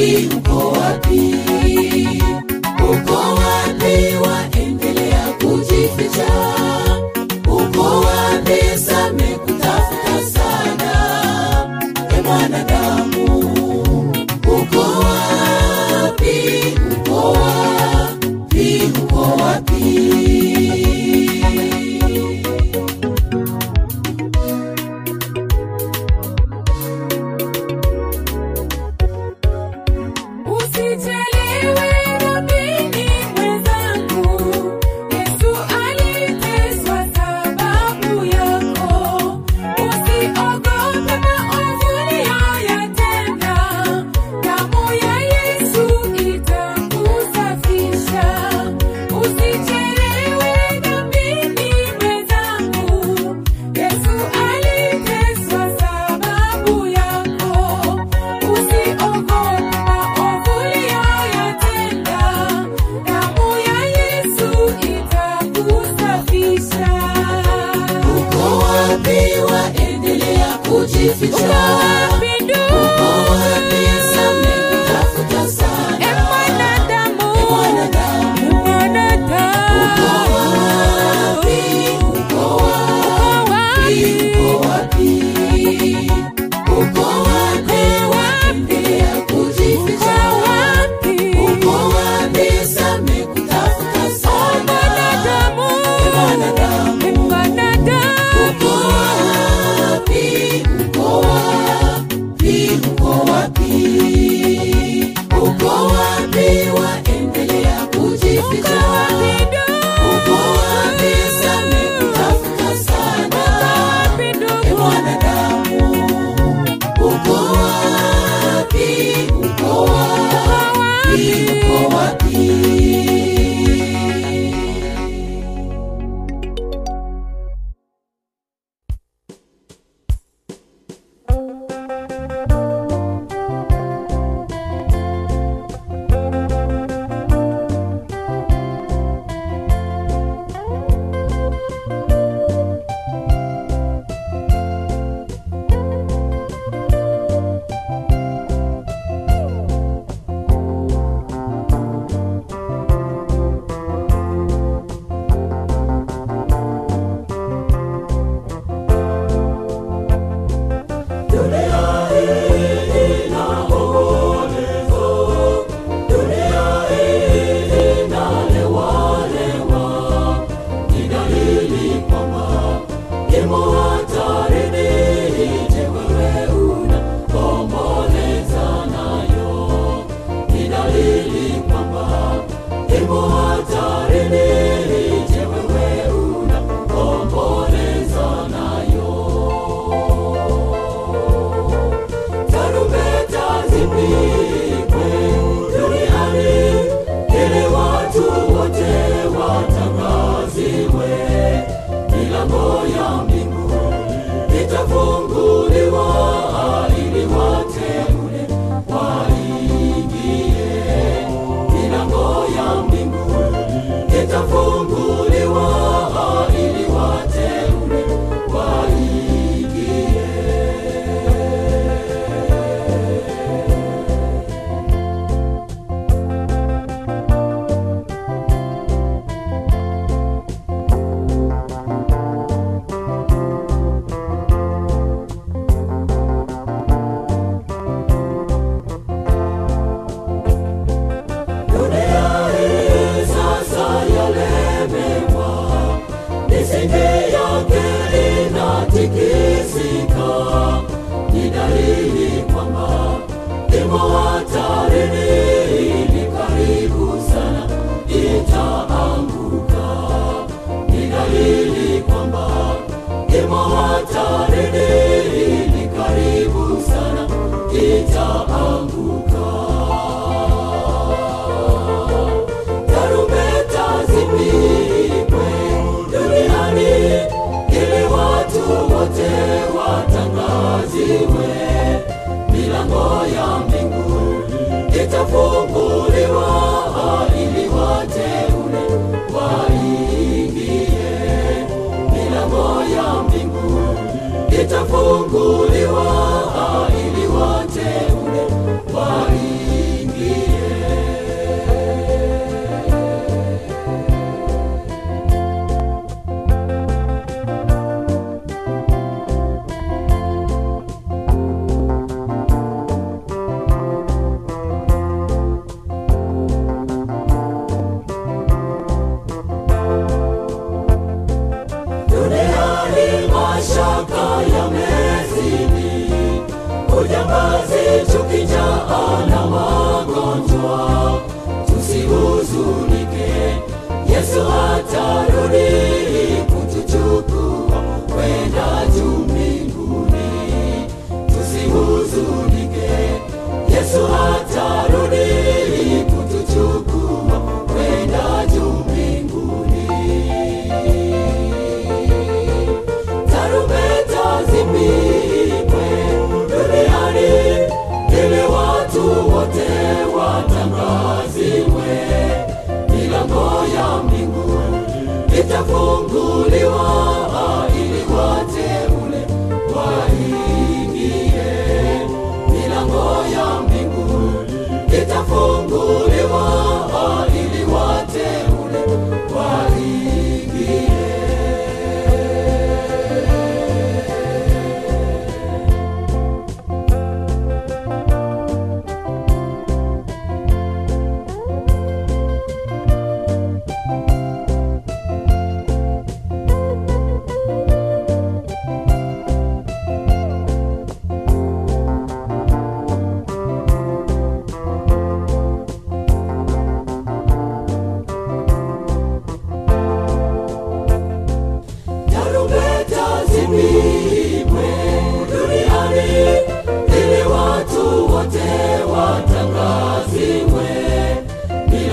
Wapi?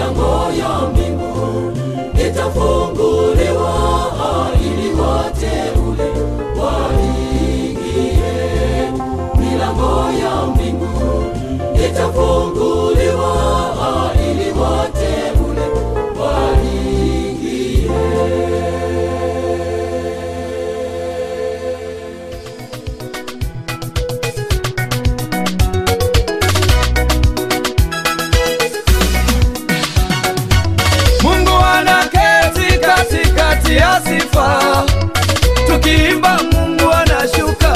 milango ya mbingu itafunguliwa ili wateule waingie. Milango ya mbingu itafunguliwa Ukiimba Mungu anashuka,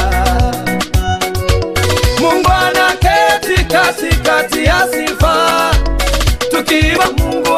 Mungu anaketi katikati ya sifa, tukiimba Mungu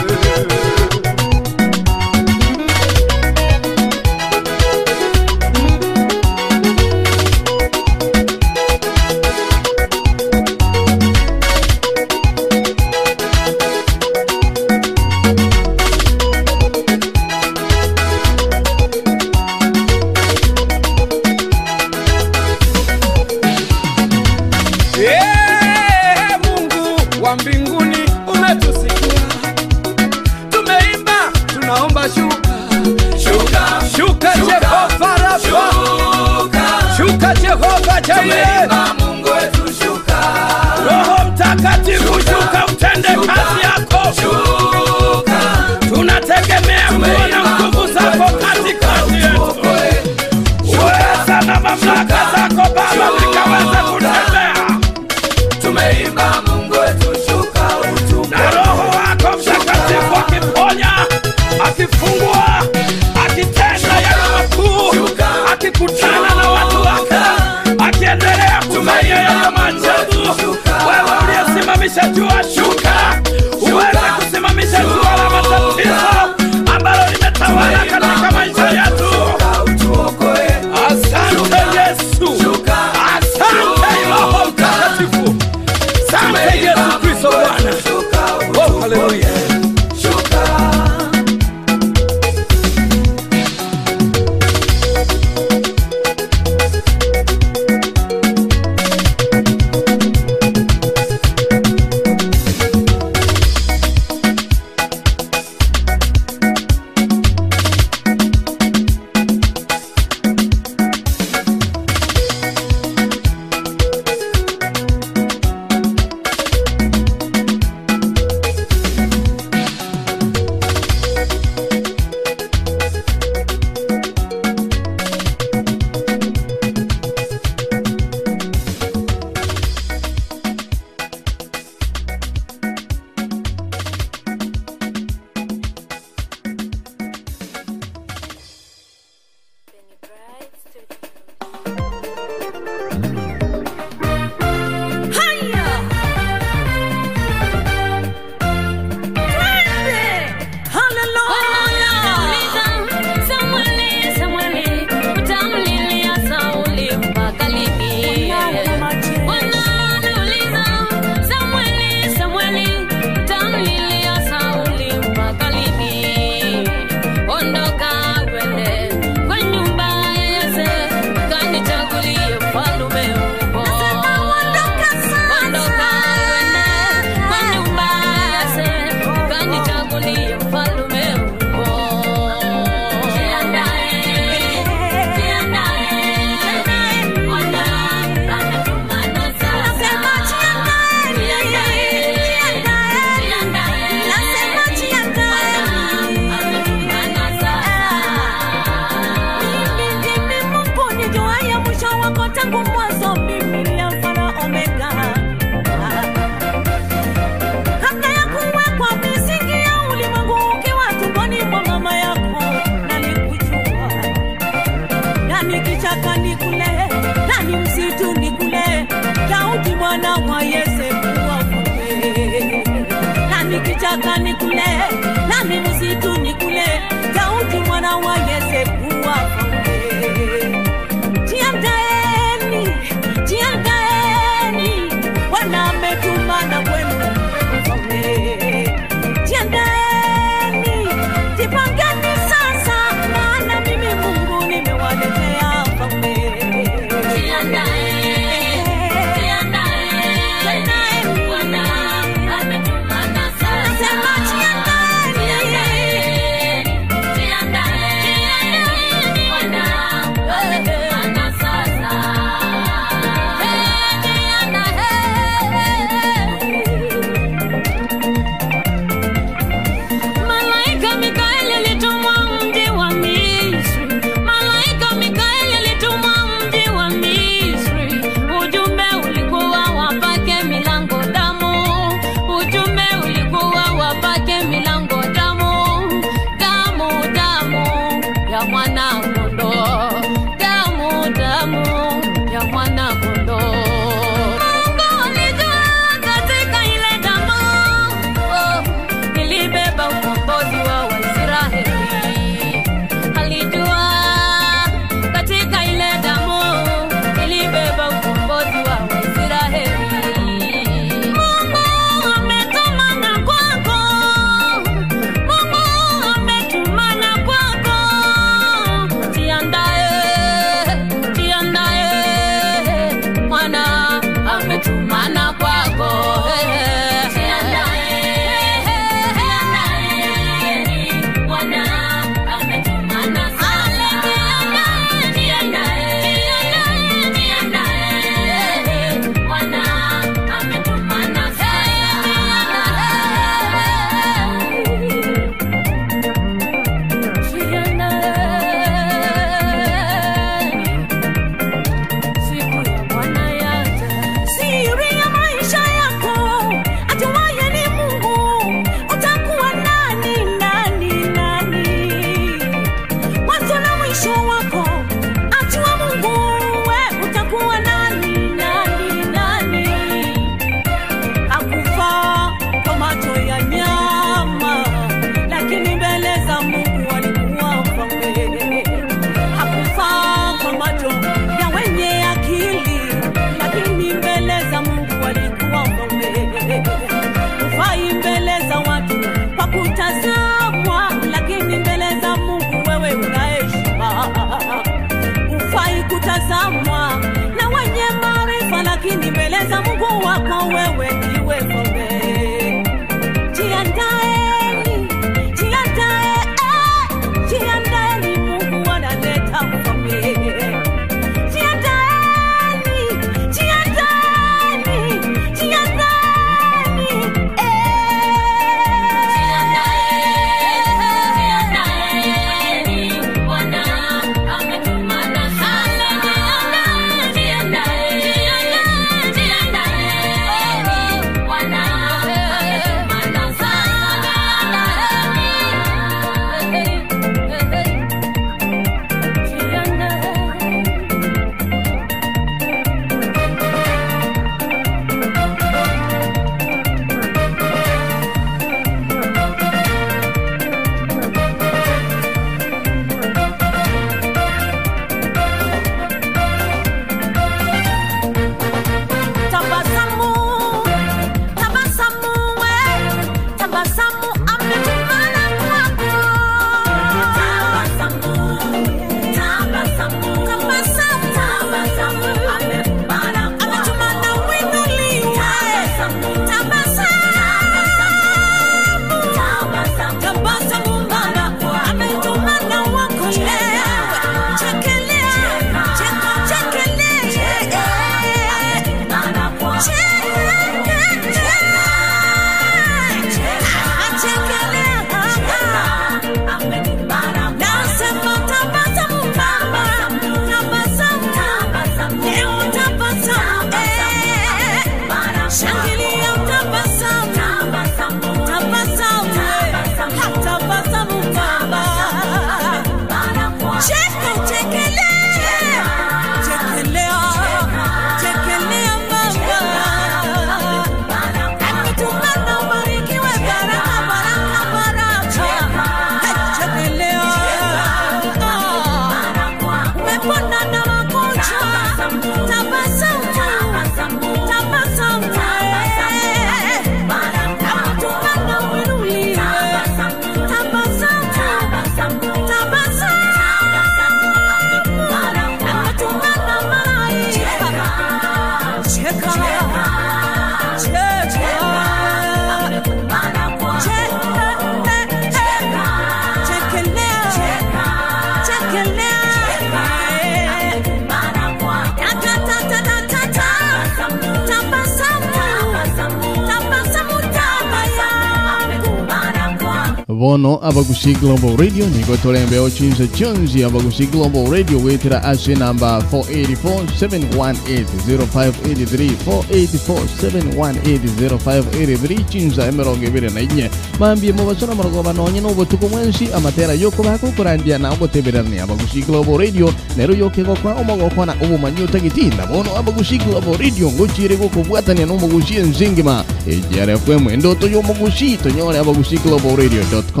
bono abagusi global radio nigo torembeo chinsa chonzi abagusi global radio wetira ase namba 484-718-0583 484-718-0583 chinsa emirongo ibiri na inye mambie mubasora morogo banonye n'obutuku mwensi amatera yoko bakukurandia na ogoteberania abagusi global radio nero yoke gokwa omogokwana obumanyi otagitinda bono abagusi global radio ngochire gokobwatania n'omugusi enzingima egrfm endoto y'omugusi tonyore abagusi global radio.com Usilie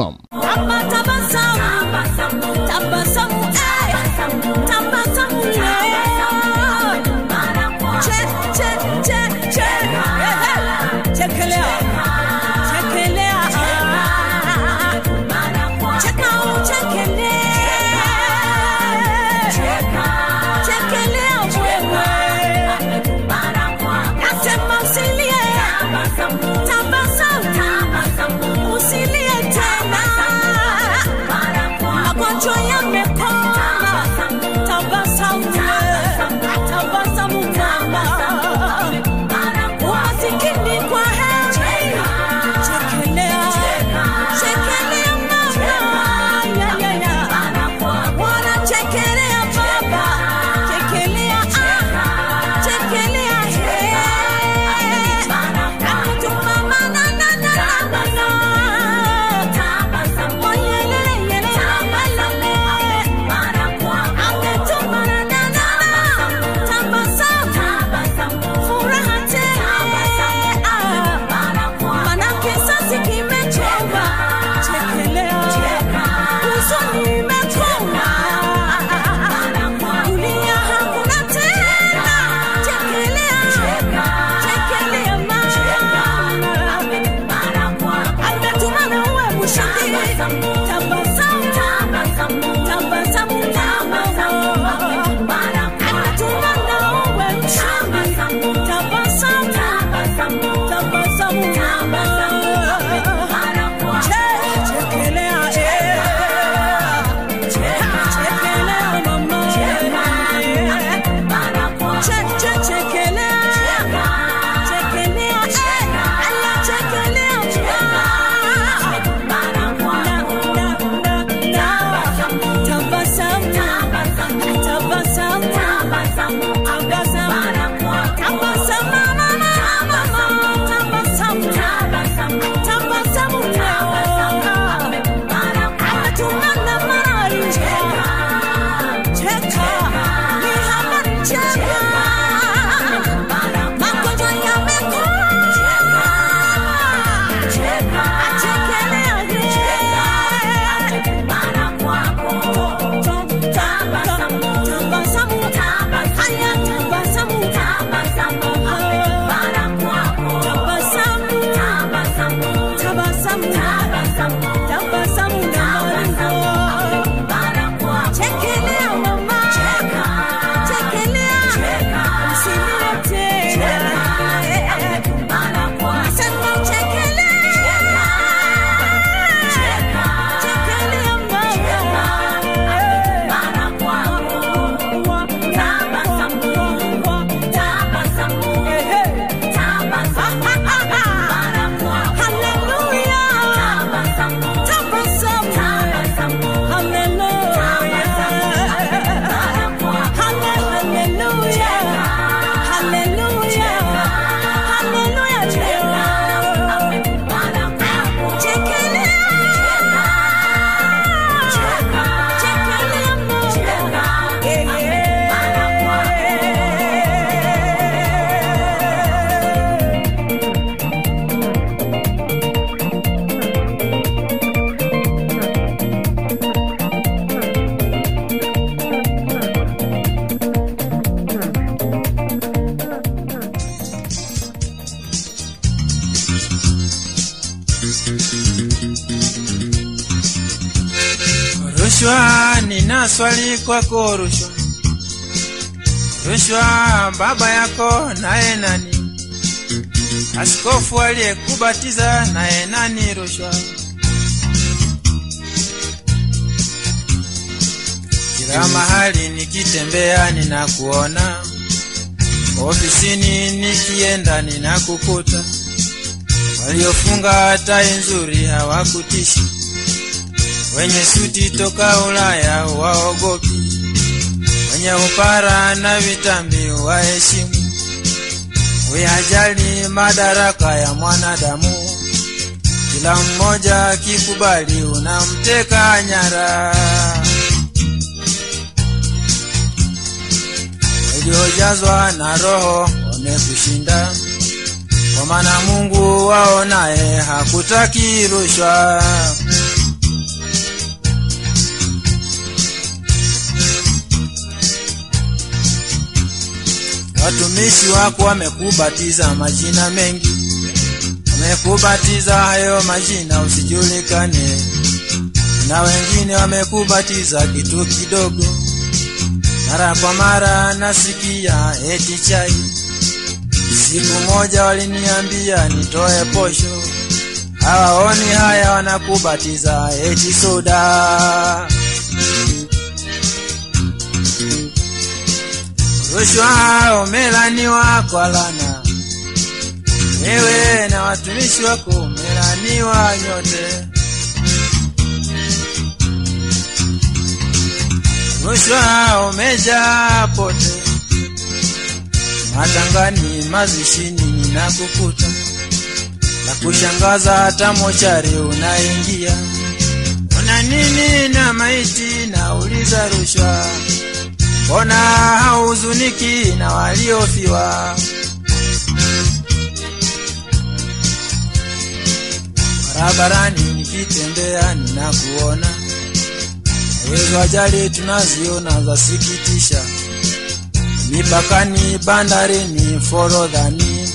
swali kwako Rushwa. Rushwa, baba yako naye nani? Askofu aliyekubatiza naye nani? Rushwa, kila mahali nikitembea ninakuona, ofisini nikienda ninakukuta, waliofunga tai nzuri hawakutishi wenye suti toka Ulaya waogopi, wenye upara na vitambi waheshimu, uyajali madaraka ya mwanadamu, kila mmoja akikubali unamteka nyara. Waliojazwa na Roho wamekushinda, kwa maana Mungu wao naye hakutaki rushwa. Watumishi wako wamekubatiza majina mengi, wamekubatiza hayo majina usijulikane, na wengine wamekubatiza kitu kidogo. Mara kwa mara nasikia eti chai. Siku moja waliniambia nitoe posho, hawaoni haya, wanakubatiza eti soda. Rushwa umelaniwa kwa lana, wewe na watumishi wako umelaniwa nyote. Rushwa umejaa pote, matangani, mazishini ninakukuta, la kushangaza hata mochari unaingia. Una nini na maiti? Nauliza rushwa mbona hauzuniki na waliofiwa? Barabarani nikitembea ninakuona, hizo ajali tunaziona zasikitisha, mipakani, bandarini, forodhani,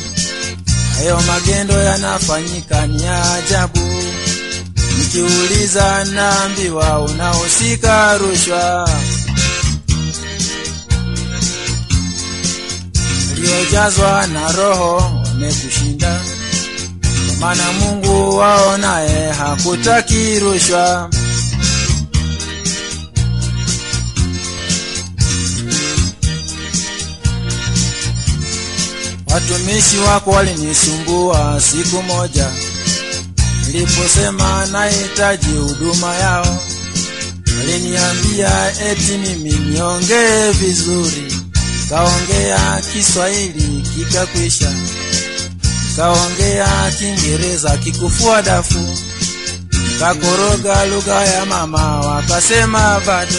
hayo magendo yanafanyika ni ajabu. Nikiuliza naambiwa unahusika rushwa. Waliojazwa na Roho wamekushinda, maana Mungu wao naye hakutaki rushwa. Watumishi wako walinisumbua siku moja, niliposema nahitaji huduma yao, waliniambia eti mimi niongee vizuri kaongea Kiswahili kikakwisha, kaongea Kiingereza kikufua dafu, kakoroga lugha ya mama, wakasema bado.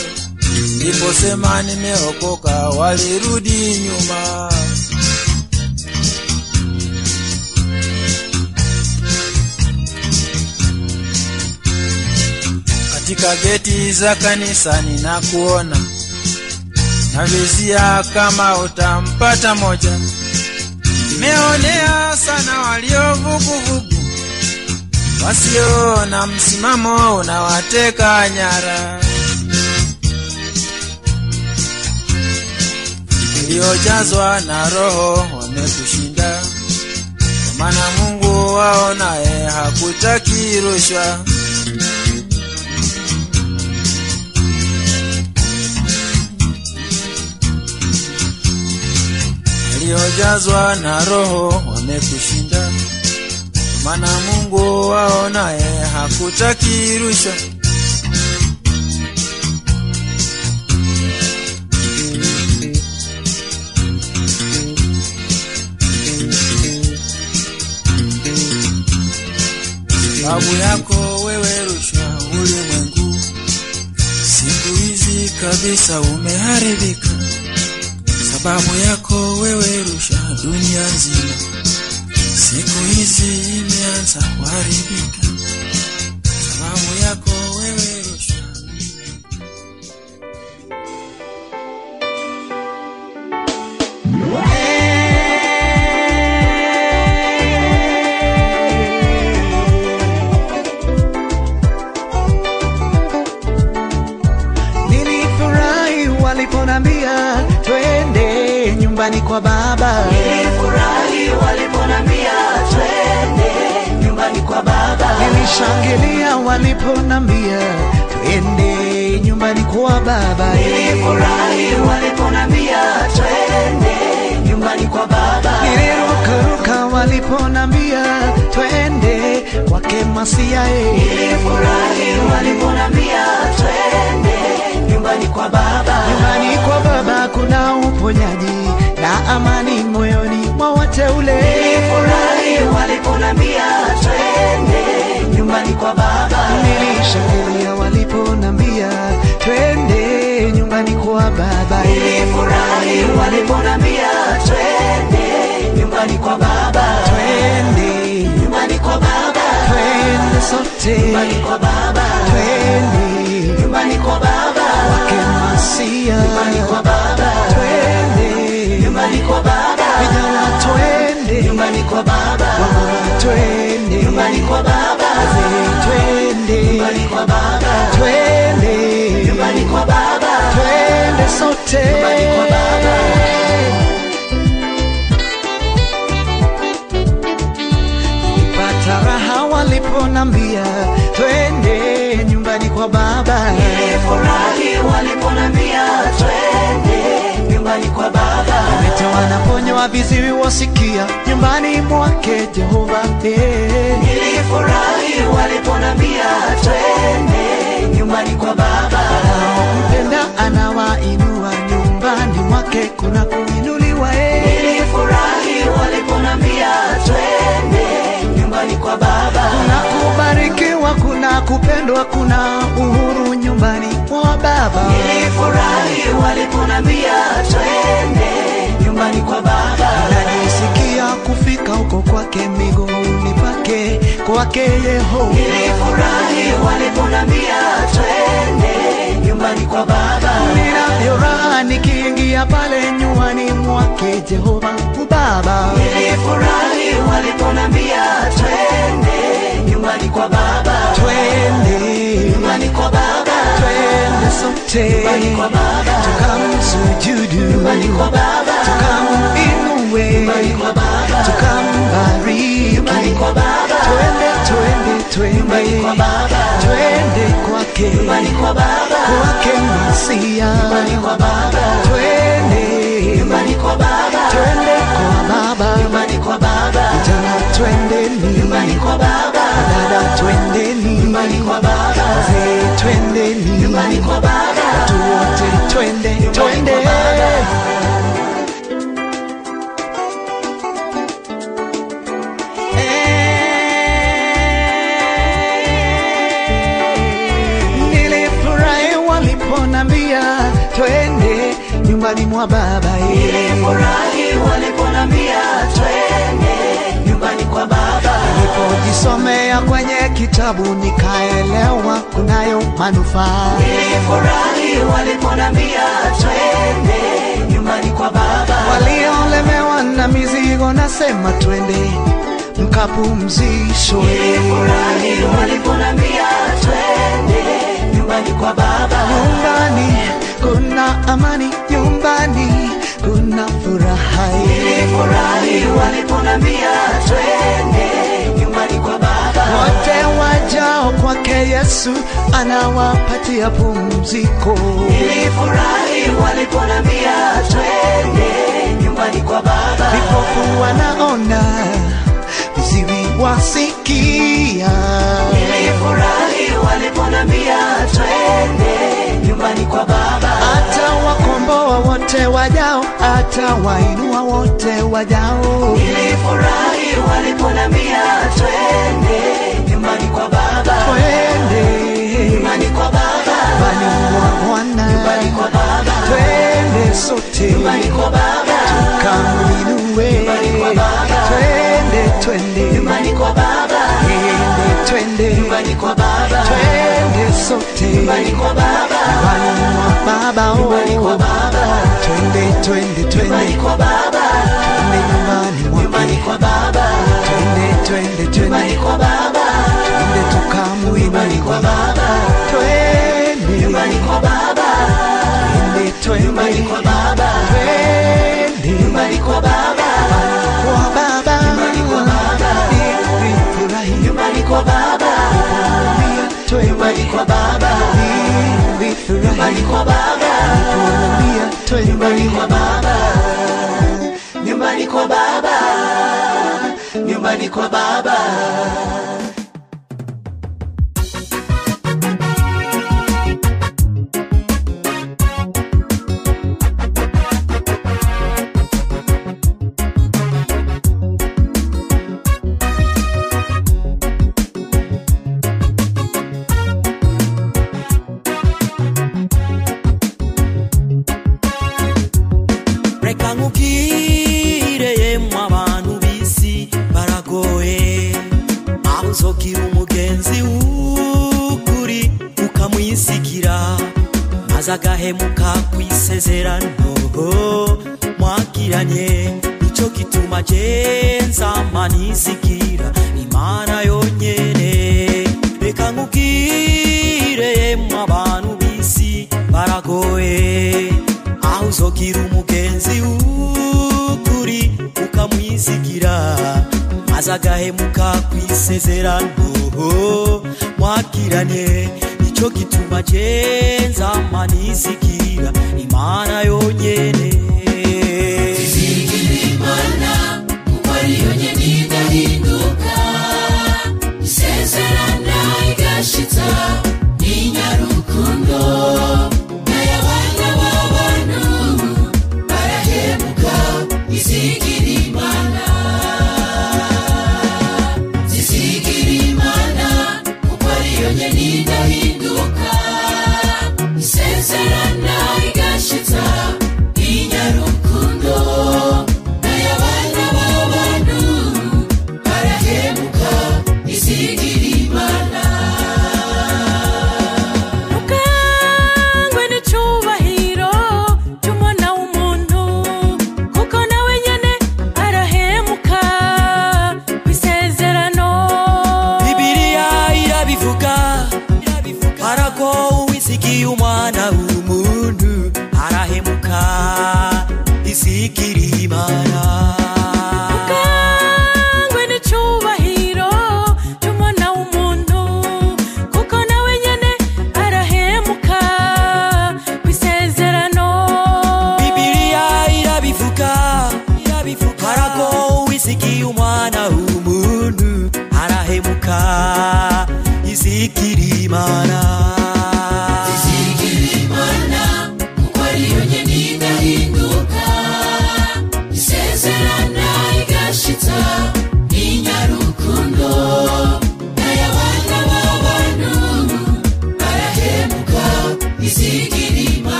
Niliposema nimeokoka, walirudi nyuma. Katika geti za kanisa ninakuona navizia kama utampata moja. Nimeonea sana waliovuguvugu, wasio na msimamo unawateka nyara. Waliojazwa na Roho wamekushinda, kwa maana Mungu wao naye hakutaki rushwa. Waliojazwa na Roho wamekushinda, maana Mungu wao naye hakutaki rushwa. Sababu yako wewe rushwa, ulimwengu. Siku hizi kabisa umeharibika sababu yako wewe rusha dunia nzima, siku hizi imeanza kuharibika. Baba. Nilishangilia waliponambia twende nyumbani kwa baba. Nilifurahi waliponambia twende nyumbani kwa baba. Nilirukaruka waliponambia twende kwake wake Masia. Nilifurahi waliponambia twende nyumbani kwa baba. Nyumbani kwa Baba kuna uponyaji na amani moyoni mwa wateule. Nilifurahi waliponambia twende nyumbani kwa baba. Nilishangilia waliponambia twende nyumbani kwa Baba. Nilifurahi waliponambia twende nyumbani kwa baba. Twende nyumbani kwa baba. twende sote nyumbani kwa baba. twende nyumbani kwa baba. wake Masia nyumbani kwa baba. twende nyumbani kwa baba. vijana twende nyumbani kwa baba. wamama twende nyumbani kwa baba. wazee twende nyumbani kwa baba. twende nyumbani kwa baba. twende sote nyumbani kwa baba. pata raha waliponambia twende nyumbani kwa baba Nilifurahi waliponambia twende nyumbani kwa baba. Wote wanaponywa viziwi wasikia nyumbani mwake Jehova eh. Nilifurahi waliponambia twende nyumbani kwa baba. mpenda anawainua nyumbani mwake kuna kuinuliwa. Nilifurahi waliponambia twende nyumbani kwa baba. kuna kubarikiwa kuna kupendwa kuna uhuru nyumbani baba Nilifurahi waliponambia twende nyumbani kwa baba. najisikia kufika huko kwake miguuni pake kwake Yehova Nilifurahi waliponambia twende nyumbani kwa baba. ninayo raha nikiingia pale nyumbani mwake Jehova baba. Nilifurahi waliponambia twende nyumbani kwa baba. twende Nyumbani kwa baba. twende sote Nyumbani kwa baba. tukamsujudu Nyumbani kwa baba. tukaminue Nyumbani kwa baba. tukambariki Nyumbani kwa baba. twende twende Nyumbani kwa baba. twende kwake Nyumbani kwa baba. kwake Masia Nyumbani kwa baba. twende Nyumbani kwa baba. twende kwa baba. vijana twendeni Nyumbani kwa baba. dada twendeni Nyumbani kwa baba. wazee twendeni Nyumbani kwa baba. watu wote twende twende kwa nilifurahi waliponambia twende nyumbani mwa baba. Nilifurahi waliponambia twende nyumbani kwa baba. nilipojisomea kwenye kitabu nikaelewa kunayo manufaa Nilifurahi waliponambia twende nyumbani kwa baba. waliolemewa na mizigo nasema twende mkapumzishwe Nilifurahi waliponambia twende nyumbani kwa baba. nyumbani kuna amani nyumbani kuna furaha Nilifurahi waliponambia twende nyumbani kwa baba. wote wajao kwake yesu anawapatia pumziko Nilifurahi waliponambia twende nyumbani kwa baba. vipofu wanaona viziwi wasikia Nilifurahi waliponambia twende nyumbani kwa baba. hata wakomboa wote wajao hata wainua wote wajao Nilifurahi waliponambia twende nyumbani kwa baba. twende Nyumbani kwa baba. nyumbani kwa bwana Nyumbani kwa baba. twende sote Nyumbani kwa baba. tukamwinue Nyumbani kwa baba. twende twende Nyumbani kwa baba. twende twende Nyumbani kwa baba. twende sote Nyumbani kwa baba. nyumbani kwa baba oh. Nyumbani kwa baba. twende twende Nyumbani kwa baba. twende nyumbani Nyumbani kwa baba. twende twende Nyumbani kwa baba. twende Nyumbani kwa baba. twende Nyumbani kwa baba. twende twende Nyumbani kwa baba. twende Nyumbani kwa baba. Kwa baba. Nyumbani kwa baba. Nyumbani kwa baba. Nyumbani kwa baba. Nyumbani kwa baba. Nyumbani kwa baba.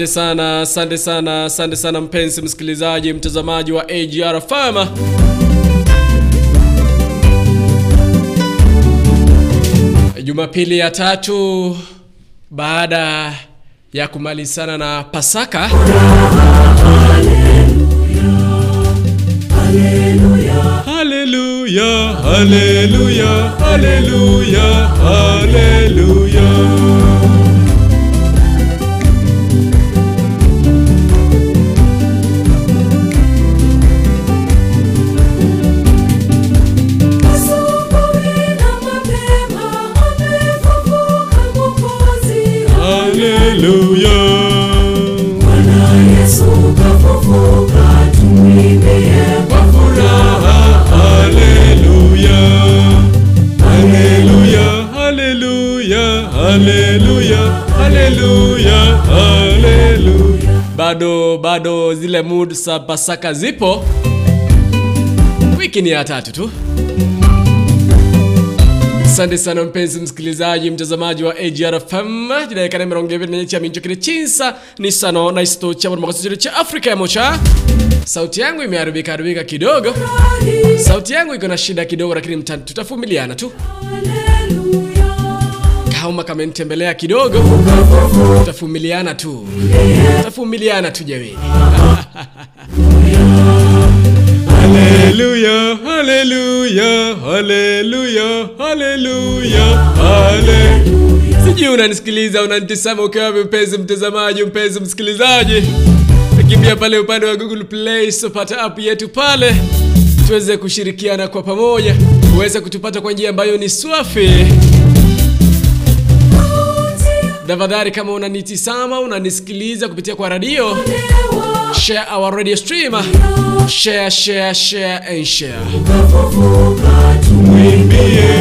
Asante sana, asante sana, asante sana mpenzi msikilizaji, mtazamaji wa AGR FM. Jumapili ya tatu baada ya kumalizana na Pasaka. Haleluya, haleluya, haleluya. Haleluya. Bado zile mood za Pasaka zipo. Wiki ni ya tatu tu. Asante sana mpenzi msikilizaji mtazamaji wa AGR FM mirongo ibiri nenye cha minjo kile chinsa ni sano na isto cha makasujiri cha Afrika ya sauti yangu imeharibika haribika kidogo. Sauti yangu iko na shida kidogo lakini tutavumiliana tu kama kamenitembelea kidogo tafumiliana tu tutavumiliana tu jamii Haleluya, haleluya, haleluya, haleluya, hale. Sijui unanisikiliza, unanitazama ukiwa mpenzi mtazamaji, mpenzi msikilizaji. Kimbia pale upande wa Google Play, Store, pata app yetu pale tuweze kushirikiana kwa pamoja, uweze kutupata kwa njia ambayo ni swafi. Tafadhali kama unanitisama unanisikiliza kupitia kwa radio, share our radio stream. Share, share, share and share. Tumwimbie.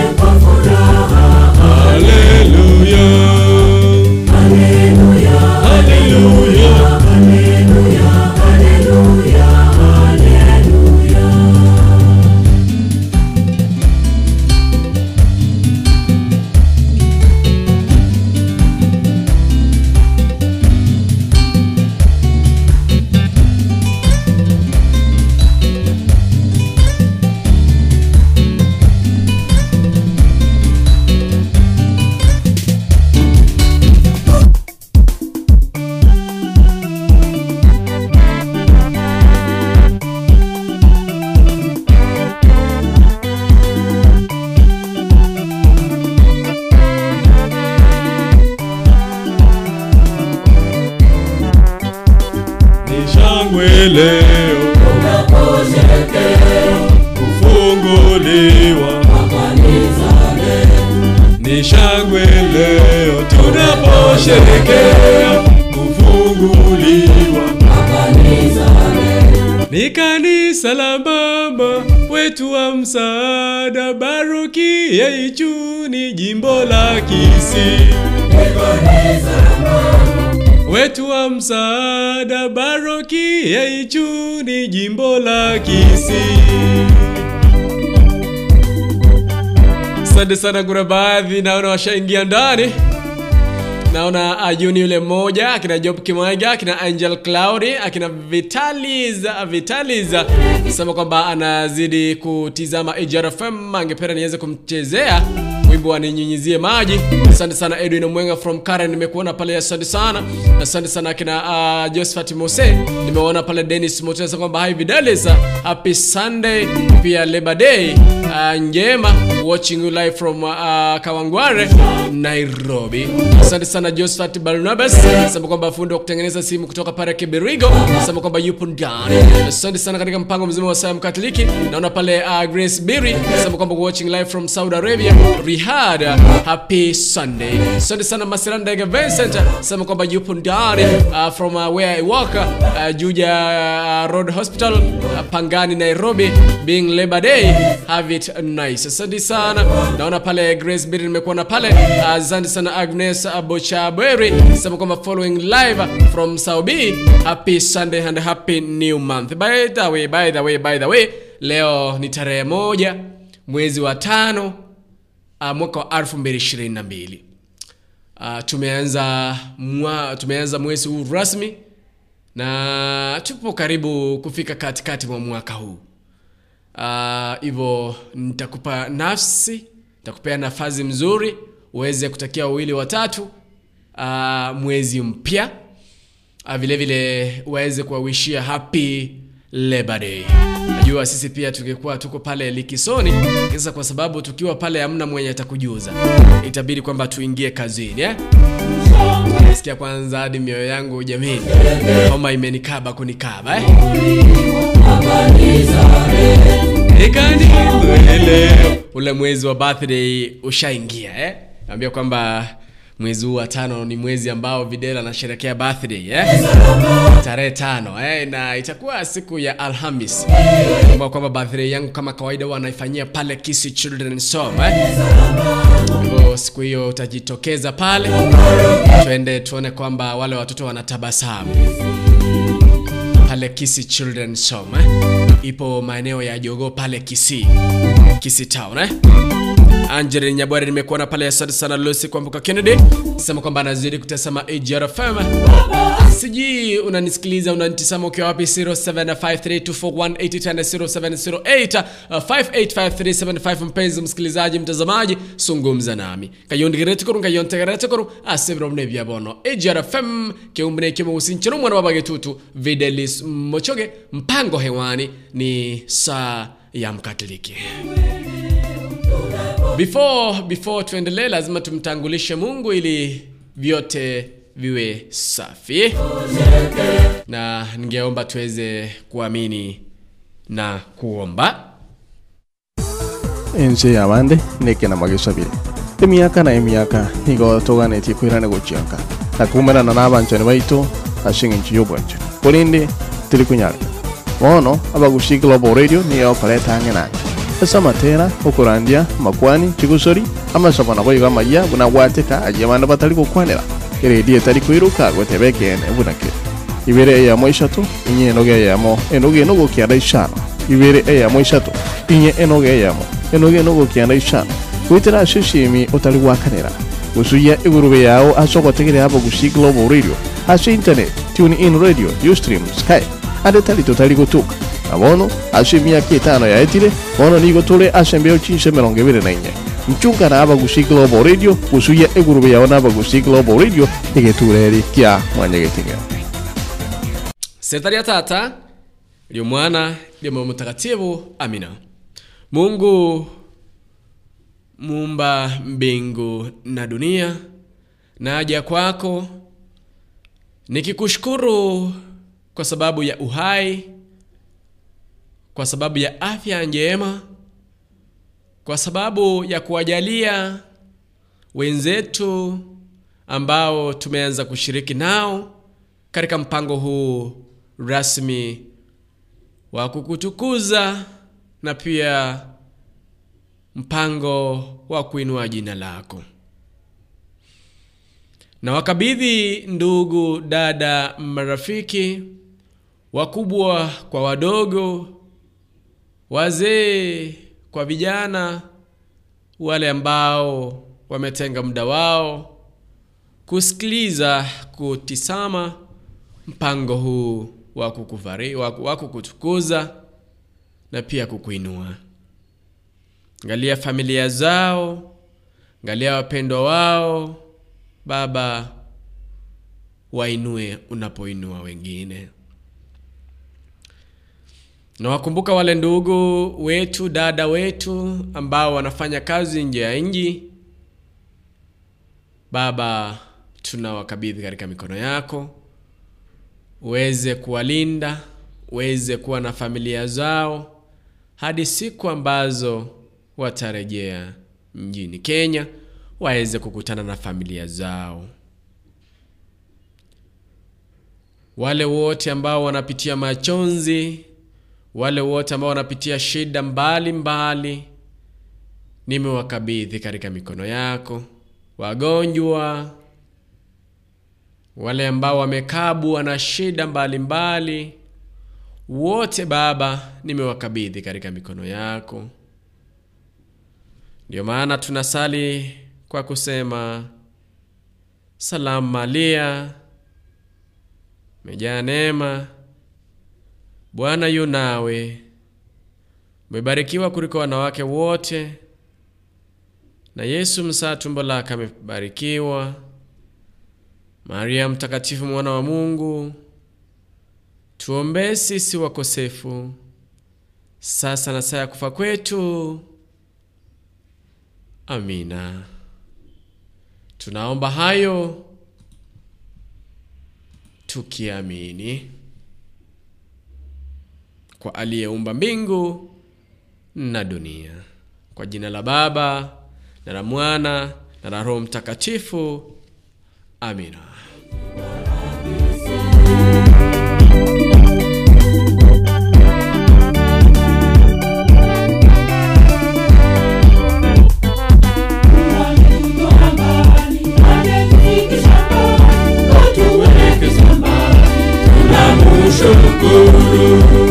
Asante sana, kuna baadhi naona washaingia ndani. Naona Ajuni yule mmoja, akina Job Kimwaga, akina Angel claudi akina Vitalis, Vitalis sema kwamba anazidi kutizama AJR FM, angependa niweze kumchezea wimbo aninyunyizie maji. Asante sana Edwin Mwenga from Karen, nimekuona pale, asante sana. Asante sana kina uh, Josephat Mose, nimeona pale Dennis Motesa kwamba hi Vitalis, happy Sunday, pia Labor Day uh, njema, watching you live from uh, Kawangware Nairobi. Asante sana Josephat Barnabas, sema kwamba fundi wa kutengeneza simu kutoka pale Kibirigo, sema kwamba yupo ndani. Asante sana katika mpango mzima wa Sam Katoliki. Naona pale uh, Grace Biri, sema kwamba watching live from Saudi Arabia, Riyadh a happy Sunday. Asante sana Masirandege Vincent, sema kwamba yupo ndani uh, from uh, where I work uh, Juja uh, Road Hospital uh, Pangani Nairobi, being Labor Day. Have it nice. Asante sana. Naona pale Grace Bill nimekuona pale. Uh, sana Agnes Bochaberi, sema kwamba following live from Saudi. Happy Sunday and happy new month. By the way, by the way, by the way, leo ni tarehe moja mwezi wa tano uh, mwaka wa 2022 uh, tumeanza mwa, tumeanza mwezi huu rasmi na tupo karibu kufika katikati mwa mwaka huu. Hivyo uh, nitakupa nafsi nitakupea nafasi mzuri uweze kutakia wawili watatu uh, mwezi mpya. Uh, vile vile uweze kuwawishia happy Labor Day. Najua sisi pia tungekuwa tuko pale likisoni, kisa kwa sababu tukiwa pale hamna mwenye atakujuza, itabidi kwamba tuingie kazini eh? Nasikia kwanza hadi mioyo yangu jamini, homa imenikaba kunikaba eh? Ule mwezi wa birthday ushaingia eh? Naambia kwamba mwezi huu wa tano ni mwezi ambao Videla anasherekea birthday eh? tarehe tano eh? na itakuwa siku ya Alhamis. Kumbuka kwamba birthday yangu kama kawaida huwa anaifanyia pale Kisii Children's Home eh? Hivyo siku hiyo utajitokeza pale, twende tuone kwamba wale watoto wanatabasamu pale Kisii Children's Home eh? ipo maeneo ya Jogoo pale Kisii, Kisii Town eh? Angel nimekuwa na pale, asante sana Lucy Kwambuka Kennedy. Sema kwamba anazidi kutazama AGR FM. Sijui unanisikiliza unanitazama ukiwa wapi? 075324180708 585375 mpenzi msikilizaji mtazamaji, sungumza nami. Kayondigeretikuru kayontegeretikuru asebiro mne byabono AGR FM keumbne kimo usinchino mwana baba getutu Videlis Mochoge. Mpango hewani ni saa ya mkatiliki before before tuendelee lazima tumtangulishe mungu ili vyote viwe safi. Na ningeomba tuweze kuamini na kuomba. Ense yabande nekena magisabire emiaka na emiaka nigo toganetie kwirane gochianka nakumerana n'abanchani baito ase eng'encho ya obwanchani korende tiri kunyarika bono abagusi global radio niyo okoreta ang'e nange ase okurandia makwani chigusori amasabana nabo iga amaya buna gwateka agia bande batari gokwanera eredi etari kwiruka goteba ekene ibere eyamo isato inye enoge eyamo enoge enogokianda ishano ibere eyamo isato inye enoge eyamo enoge enogokianda ishano gwitera ase osiemi otari gwakanera. Gusuya egurube yao ase ogotegerera abagusi global radio. Ase internet tune in radio ustream skype ande tari totari gotuka na bono ase emiaka etano yaetire bono nigo tore ase embeo chinse emerongo ebere na inye. Mchunga na abagusi global radio gusuya egurube yao na abagusi global radio egetureri kia mwanya geting'eo Shetani ya tata ndio mwana Roho mtakatifu amina. Mungu muumba mbingu na dunia naja kwako. Nikikushukuru kwa sababu ya uhai kwa sababu ya afya njema kwa sababu ya kuwajalia wenzetu ambao tumeanza kushiriki nao katika mpango huu rasmi wa kukutukuza na pia mpango wa kuinua jina lako. Na wakabidhi ndugu dada marafiki wakubwa kwa wadogo wazee kwa vijana wale ambao wametenga muda wao kusikiliza kutisama mpango huu wa kukutukuza na pia kukuinua. Angalia familia zao angalia wapendwa wao baba wainue unapoinua wengine na wakumbuka wale ndugu wetu dada wetu ambao wanafanya kazi nje ya nji baba tunawakabidhi katika mikono yako uweze kuwalinda uweze kuwa na familia zao hadi siku ambazo watarejea mjini Kenya waweze kukutana na familia zao. Wale wote ambao wanapitia majonzi, wale wote ambao wanapitia shida mbalimbali, nimewakabidhi katika mikono yako. Wagonjwa, wale ambao wamekabwa na shida mbalimbali mbali, wote Baba, nimewakabidhi katika mikono yako. Ndio maana tunasali kwa kusema salamu Maria, umejaa neema, Bwana yu nawe, umebarikiwa kuliko wanawake wote, na Yesu msaa tumbo lake amebarikiwa. Maria mtakatifu, mwana wa Mungu, tuombee sisi wakosefu, sasa na saa ya kufa kwetu. Amina. Tunaomba hayo tukiamini kwa aliyeumba mbingu na dunia. Kwa jina la Baba na la Mwana na la Roho Mtakatifu. Amina. Kanisa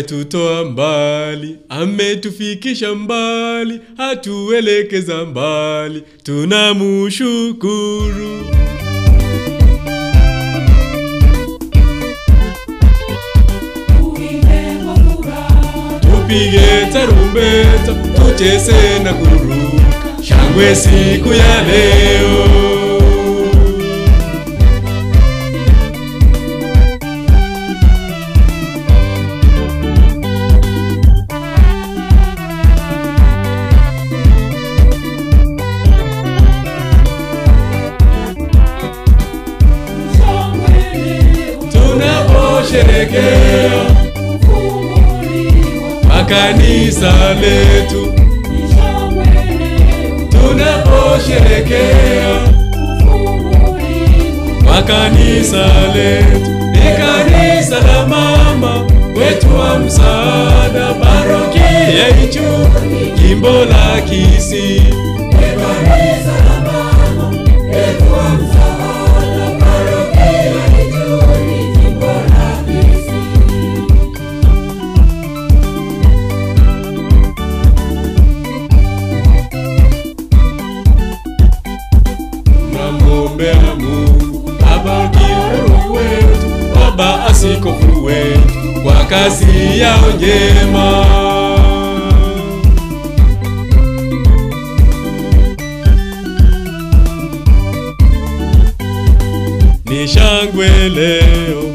ametutoa mbali, ametufikisha mbali, hatuelekeza mbali, tunamushukuru. Tupige tarumbeta, tucheze na kuruka, shangwe siku ya leo. Makanisa letu, tunaposherekea makanisa letu, ni kanisa la mama wetu wa msaada, parokia ichu jimbo la Kisii. Tunamwombea baba kwa kazi yao njema. Ni shangwe leo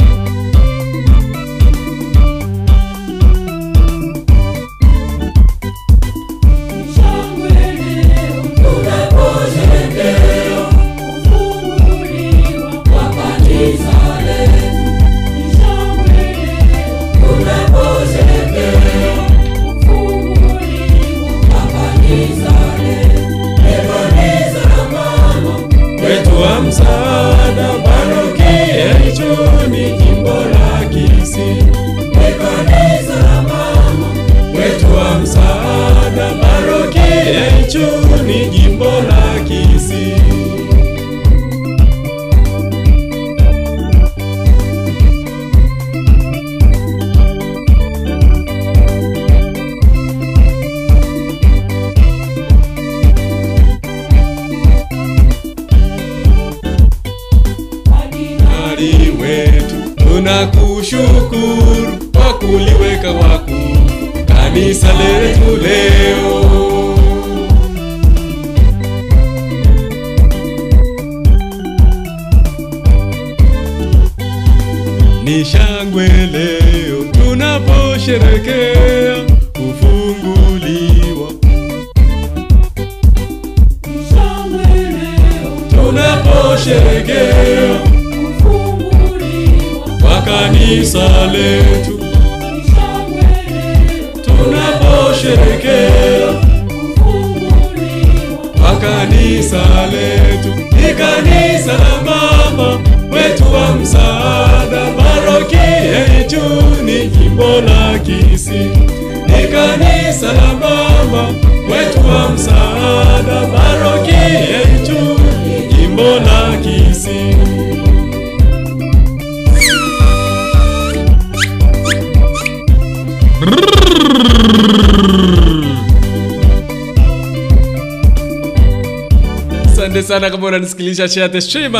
kama unanisikiliza share the stream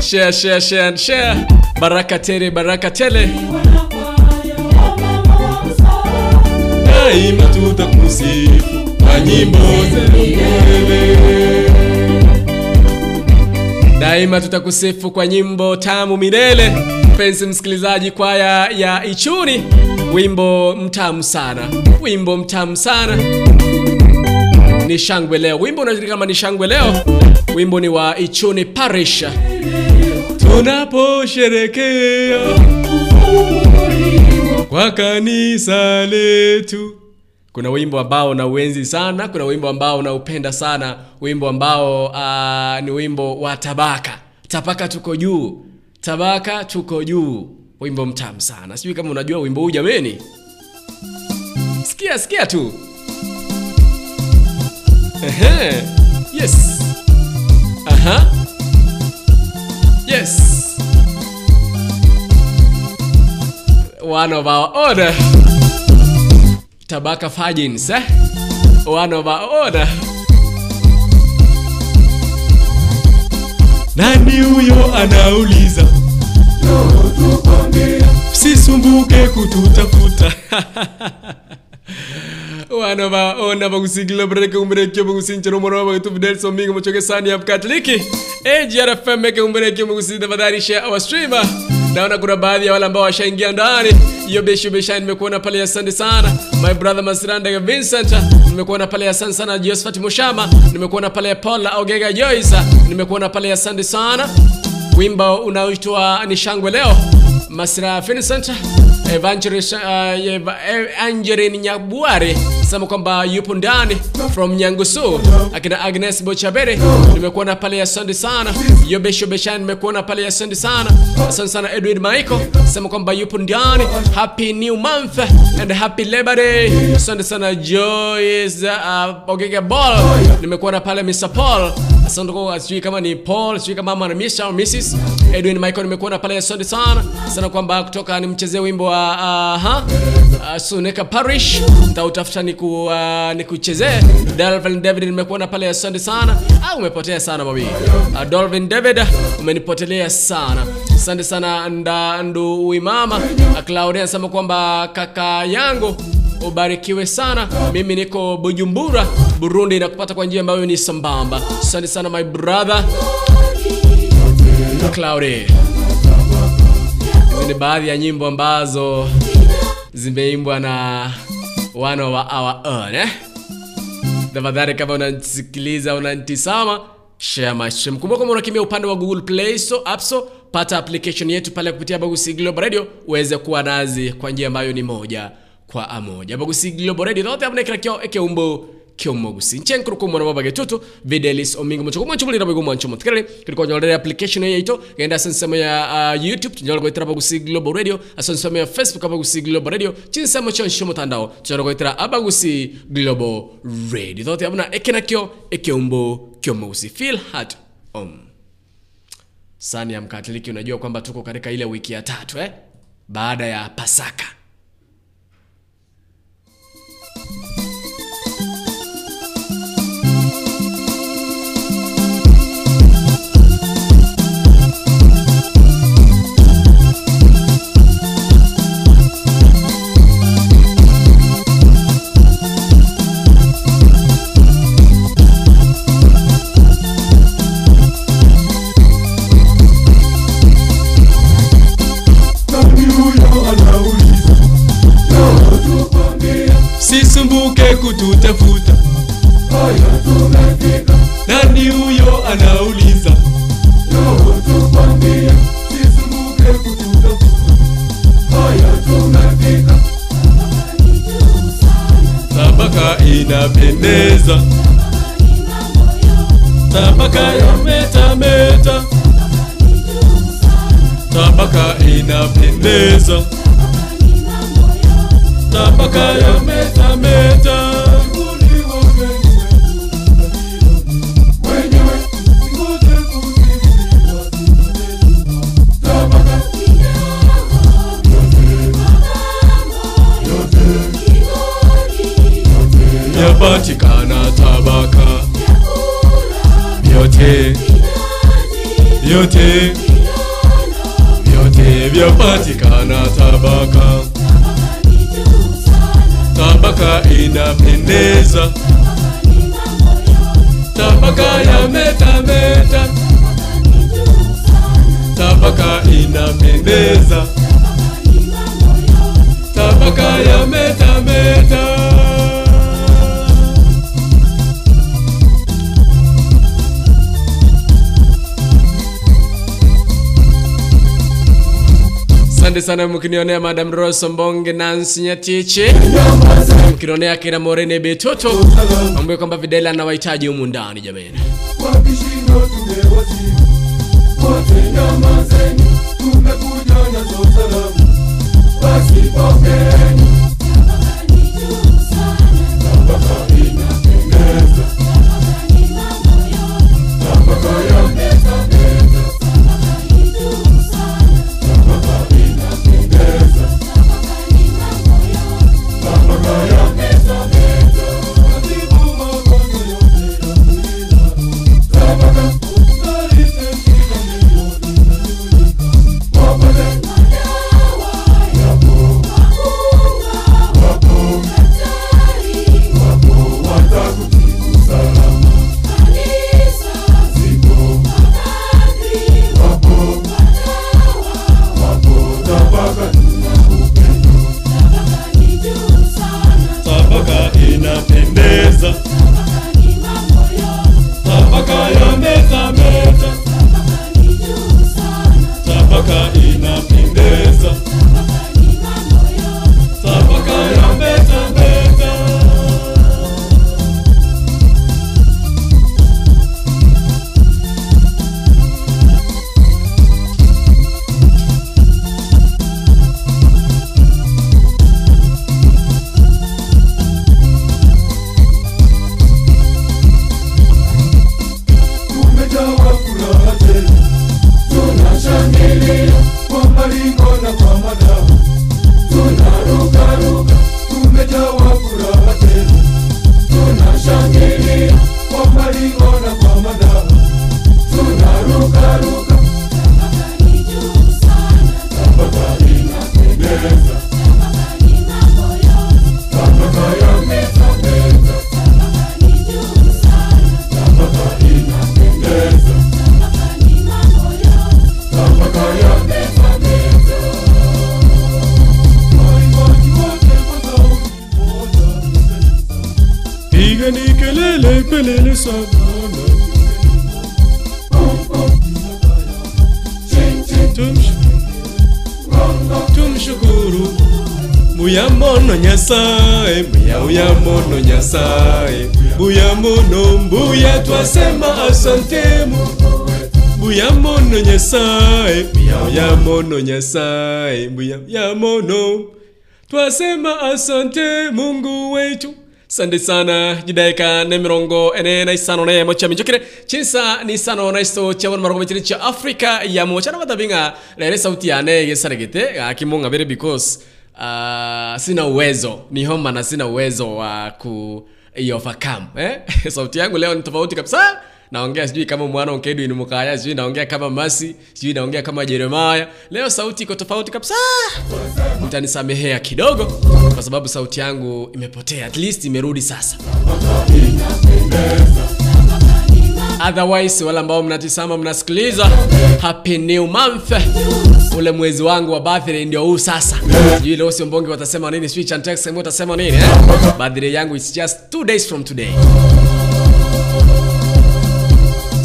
share share share and share. Baraka tele baraka tele. Daima tutakusifu kwa nyimbo za daima tutakusifu kwa nyimbo tamu milele. Mpenzi msikilizaji kwaya ya ichuni wimbo mtamu sana wimbo mtamu sana. Ni shangwe leo wimbo unajulikana kama ni shangwe leo wimbo ni wa Ichone parish tunaposherekea kwa kanisa letu. Kuna wimbo ambao na sana kuna wimbo ambao naupenda sana wimbo ambao uh, ni wimbo wa tabaka. Tabaka tuko juu tabaka tuko juu. Wimbo mtamu sana. Sijui kama unajua wimbo huu jameni. Sikia sikia tu. Yes aha yes. One of our order. Tabaka fajins eh? one of our order. Nani huyo anauliza? Sisumbuke kututafuta wana vaona vakusikile vareke umberekio vakusinchera umwana wa vatu fidel somingo muchoke sani ya katoliki AGRFM meke umberekio vakusida vadhari share our naona kuna baadhi ya wale ambao washaingia ndani. Hiyo beshi besha nimekuona pale asante sana. My brother Masiranda Vincent nimekuona pale asante sana. Josephat Mushama nimekuona pale paula Ogega Joyce nimekuona pale asante sana. Wimbo unaoitwa ni shangwe leo. Masira Vincent Evangelist uh, Eva- eh, Angeline Nyabuare sema kwamba yupo ndani from Nyangusu. Akina Agnes Bochabere nimekuona pale asante sana. Yobesho Beshan nimekuona pale asante sana. Asante sana Edwin Michael sema kwamba yupo ndani. Happy new month and happy labor day. Asante sana Joyce uh, Ogega Ball nimekuona pale Mr Paul asante kwa sijui kama ni Paul sijui kama mama Mr au Mrs Edwin Michael nimekuona pale asante sana sana kwamba kutoka nimchezee wimbo wa uh, uh, Suneka Parish. Tautafuta niku, uh, nikuchezee Dalvin David nimekuona pale asante sana au umepotea sana mami uh, Dalvin David umenipotelea sana. Asante sana nda ndu uimama uh, Claudia anasema kwamba kaka yangu ubarikiwe sana. Mimi niko bujumbura burundi na kupata kwa njia ambayo ni sambamba. Asante sana my brother. Cloudy. Hizi ni baadhi ya nyimbo ambazo zimeimbwa na wana wa our own eh? tafadhali kama unasikiliza unantisama share kama unakimbia upande wa google play store app pata application yetu pale kupitia bagusi global radio uweze kuwa nazi kwa njia ambayo ni moja kwa moja bagusi global radio thote abone kila kyo ekeumbo kyomogusi nchenkuru kumwana babage tutu videlis omingo mucho kumwancho mulira bigo mwancho mutkere kiriko nyolere application yaito genda sensemo ya uh, youtube. Tunyolo goitira bagusi global radio. Asonsemo ya facebook abagusi global radio. Chinsemo chonsho tandao tunyolo goitira abagusi global radio. Thote abuna ekenakyo ekeumbo kyomogusi feel hat om sani ya mkatoliki unajua kwamba tuko katika ile wiki ya tatu eh? baada ya pasaka msisumbuke kututafuta. Haya tumefika nani huyo anauliza? Roho tukwambia kututafuta. Tabaka inapendeza. Tabaka ya tabaka inapendeza. tabaka ya metameta wenyewe ngote kusimuliwa tabaka. Tabaka vyote vyote vyote vyapatikana tabaka tabaka inapendeza. Tabaka ya metameta tabaka inapendeza. Tabaka ya metameta asante sana mkinionea madam rose mbonge nansi nyatiche mkinionea kina morene betoto. Ambaye kwamba videla anawahitaji humu ndani jamani nyamazeni tumekuja na salamu basi pokeeni uyamono nyasaye buya uyamono twasema asante mungu wetu. Sande sana jidaika ne mirongo ene na isano ne mocha minjokire chinsa ni sano na isto chabon maroko mechiri cha afrika ya mocha na matabinga lele sauti ya ne yesaregete akimunga bere because uh, sina uwezo. Ni homa na sina uwezo wa ku overcome eh? sauti yangu leo ni tofauti kabisa naongea sijui kama mwana onkedu ni mukaya sijui naongea kama masi sijui naongea kama jeremaya leo sauti iko tofauti kabisa. Mtanisamehea kidogo kwa sababu sauti yangu imepotea. At least imerudi sasa. Otherwise wale ambao mnatisama mnasikiliza happy new month. Ule mwezi wangu wa birthday ndio huu sasa. Sijui leo sio mbonge watasema nini sijui chantex watasema nini eh? birthday yangu is just two days from today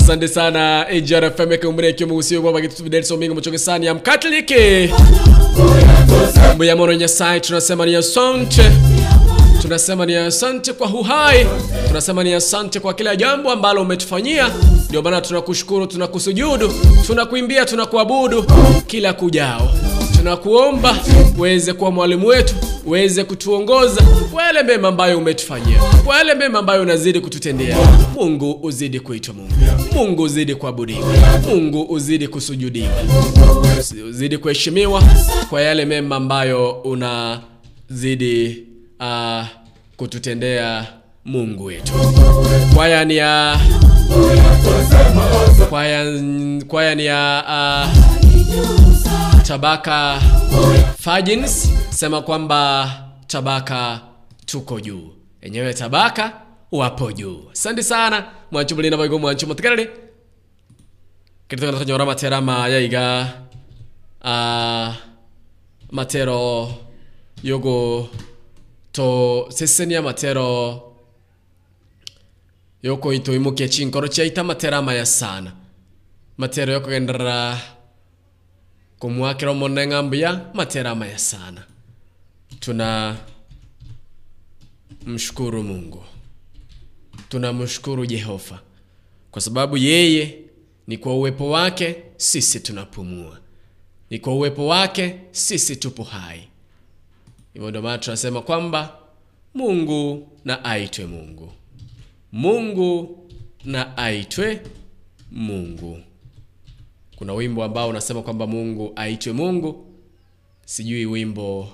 asante sana mugusiyo gwaba gitutu delso mingo muchoke sani ya mkatoliki. Mbuyamoro nyasaye tunasema ni asante. Tunasema ni asante kwa uhai. Tunasema ni asante kwa kila jambo ambalo umetufanyia. Ndio maana tunakushukuru tunakusujudu tunakuimbia tunakuabudu kila kujao. Tunakuomba uweze kuwa mwalimu wetu uweze kutuongoza. Kwa yale mema ambayo umetufanyia. Kwa yale mema ambayo unazidi kututendea. Mungu uzidi kuitwa mungu. Mungu uzidi kuabudiwa. Mungu uzidi kusujudiwa. Uzidi kuheshimiwa kwa yale mema ambayo unazidi uh, kututendea mungu wetu. Kwaya ni ya kwaya, kwaya ni ya uh, tabaka fajins sema kwamba tabaka tuko juu enyewe tabaka wapo juu asante sana mwanchu mulina baigo mwanchu mutikarire kiritogana tukanyora matera mayaiga a uh, matero yogo to sesenia matero yoko itoimukia chinkoro chiaita matera maya sana matero yokugenderera kumwakira omone ng'ambuya matera maya sana. Tuna mshukuru mungu. Tunamshukuru jehova. Kwa sababu yeye ni kwa uwepo wake sisi tunapumua. Ni kwa uwepo wake sisi tupo hai. Hivyo ndio maana tunasema kwamba mungu na aitwe mungu. Mungu na aitwe mungu kuna wimbo ambao unasema kwamba mungu aitwe mungu. Sijui wimbo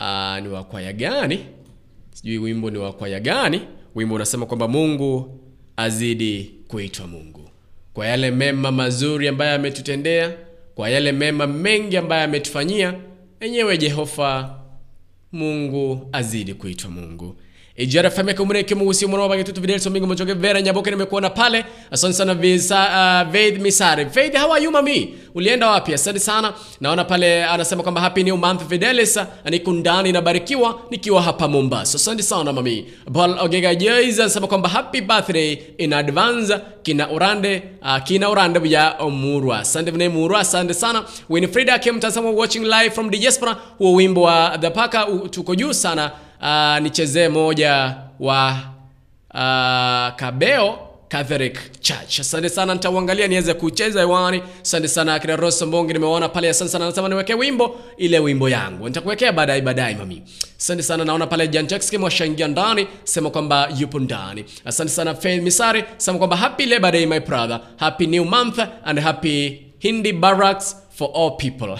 aa, ni wa kwaya gani? Sijui wimbo ni wa kwaya gani? Wimbo unasema kwamba mungu azidi kuitwa mungu. Kwa yale mema mazuri ambayo ametutendea kwa yale mema mengi ambayo ametufanyia enyewe jehova mungu azidi kuitwa mungu ijara fameka umureke mwana umuntu wabagitutu videso mingi mujoge vera nyaboke nimekuona pale. Asante sana visa uh, Vaid Misare. Vaid how are you mami? Ulienda wapi? Asante sana. Naona pale anasema kwamba happy new month Fidelis. Niko ndani nabarikiwa nikiwa hapa Mombasa. Asante sana mami. Paul Ogega Jaiza anasema kwamba happy birthday in advance. Kina urande uh, kina urande bya Murwa. asante vile murwa asante sana. Winfrida Kim mtazamo watching live from the diaspora. Huo wimbo wa the paka tuko juu sana uh, nichezee moja wa uh, kabeo Catholic Church. Asante sana, nitauangalia niweze kucheza hewani. Asante sana akina Rosso Mbongi, nimeona pale. Asante sana, nasema niweke wimbo ile wimbo yangu, nitakuwekea baadaye baadaye mami. Asante sana, naona pale Jan washaingia ndani, sema kwamba yupo ndani. Asante sana Faith Misari, sema kwamba happy Labor Day my brother, happy new month and happy Hindi barracks for all people.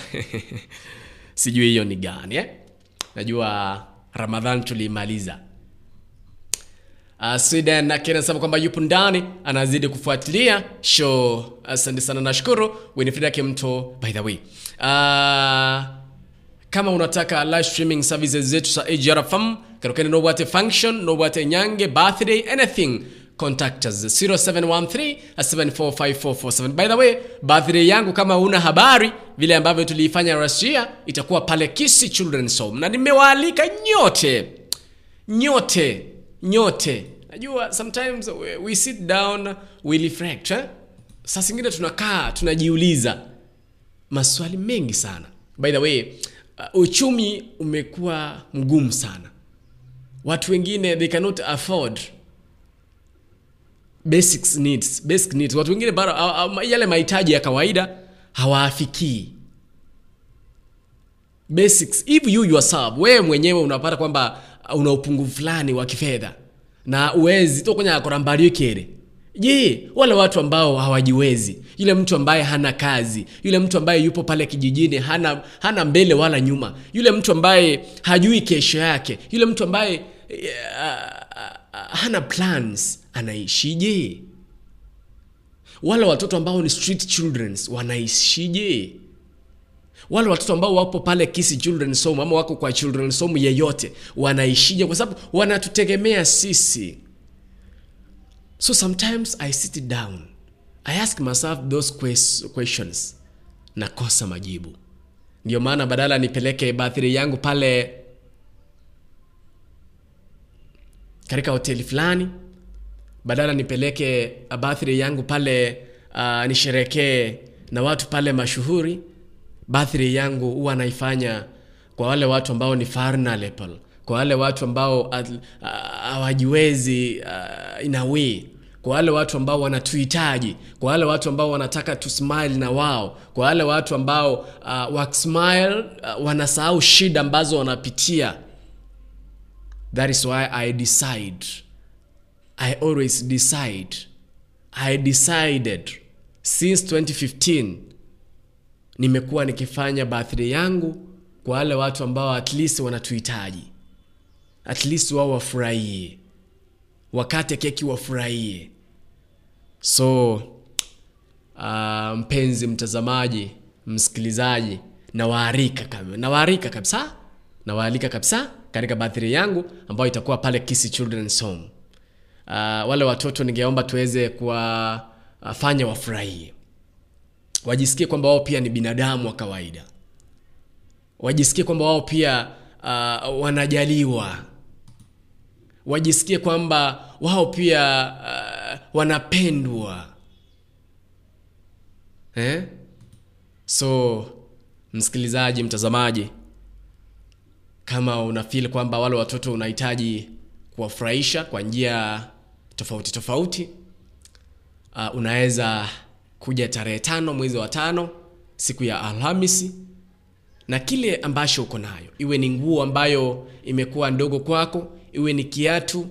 Sijui hiyo ni gani eh? Najua Ramadhan tulimaliza. Uh, Sweden akinasema kwamba yupo ndani anazidi kufuatilia show. Asante sana, nashukuru Winifrida Kimto. By the way, uh, kama unataka live streaming services zetu za AGRFM karokeni nobwate function nobwate nyange birthday anything contact us. 0713745447. by the way birthday yangu kama una habari vile ambavyo tuliifanya Russia itakuwa pale Kisi Children's Home. Na nimewaalika nyote nyote nyote. Najua sometimes we, we sit down we reflect eh? saa zingine tunakaa tunajiuliza maswali mengi sana. By the way uh, uchumi umekuwa mgumu sana. Watu wengine they cannot afford basics needs, basic needs. watu wengine uh, yale mahitaji ya kawaida hawaafikii basics. If you yourself wewe mwenyewe unapata kwamba una upungufu fulani wa kifedha na uwezi tokonya korambario kere. Je wale watu ambao hawajiwezi yule mtu ambaye hana kazi yule mtu ambaye yupo pale kijijini hana hana mbele wala nyuma yule mtu ambaye hajui kesho yake yule mtu ambaye uh, uh, hana plans anaishije wale watoto ambao ni street childrens wanaishije wale watoto ambao wapo pale Kisi Children's Home ama wako kwa Children's Home yeyote wanaishije? Kwa sababu wanatutegemea sisi. so sometimes i sit down i ask myself those questions nakosa majibu ndio maana badala nipeleke birthday yangu pale katika hoteli fulani badala nipeleke birthday yangu pale uh, nisherekee na watu pale mashuhuri birthday yangu huwa naifanya kwa wale watu ambao ni vulnerable kwa wale watu ambao hawajiwezi uh, in kwa wale watu ambao wanatuhitaji kwa wale watu ambao wanataka tusmile na wao kwa wale watu ambao uh, wakismile uh, wanasahau shida ambazo wanapitia. That is why i decide i always decide. I decided since 2015 nimekuwa nikifanya birthday yangu kwa wale watu ambao at least wanatuhitaji. At least wao wafurahie. Wakati keki wafurahie. So uh, mpenzi mtazamaji msikilizaji nawaarika kab- nawaarika kabisa nawaalika kabisa katika birthday yangu ambayo itakuwa pale Kisi Children's Home. Uh, wale watoto ningeomba tuweze kuwafanya wafurahie, wajisikie kwamba wao pia ni binadamu wa kawaida, wajisikie kwamba wao pia uh, wanajaliwa, wajisikie kwamba wao pia uh, wanapendwa. Eh? So msikilizaji, mtazamaji, kama unafil kwamba wale watoto unahitaji kuwafurahisha kwa njia tofauti tofauti, uh, unaweza kuja tarehe tano mwezi wa tano siku ya Alhamisi na kile ambacho uko nayo, iwe ni nguo ambayo imekuwa ndogo kwako, iwe ni kiatu,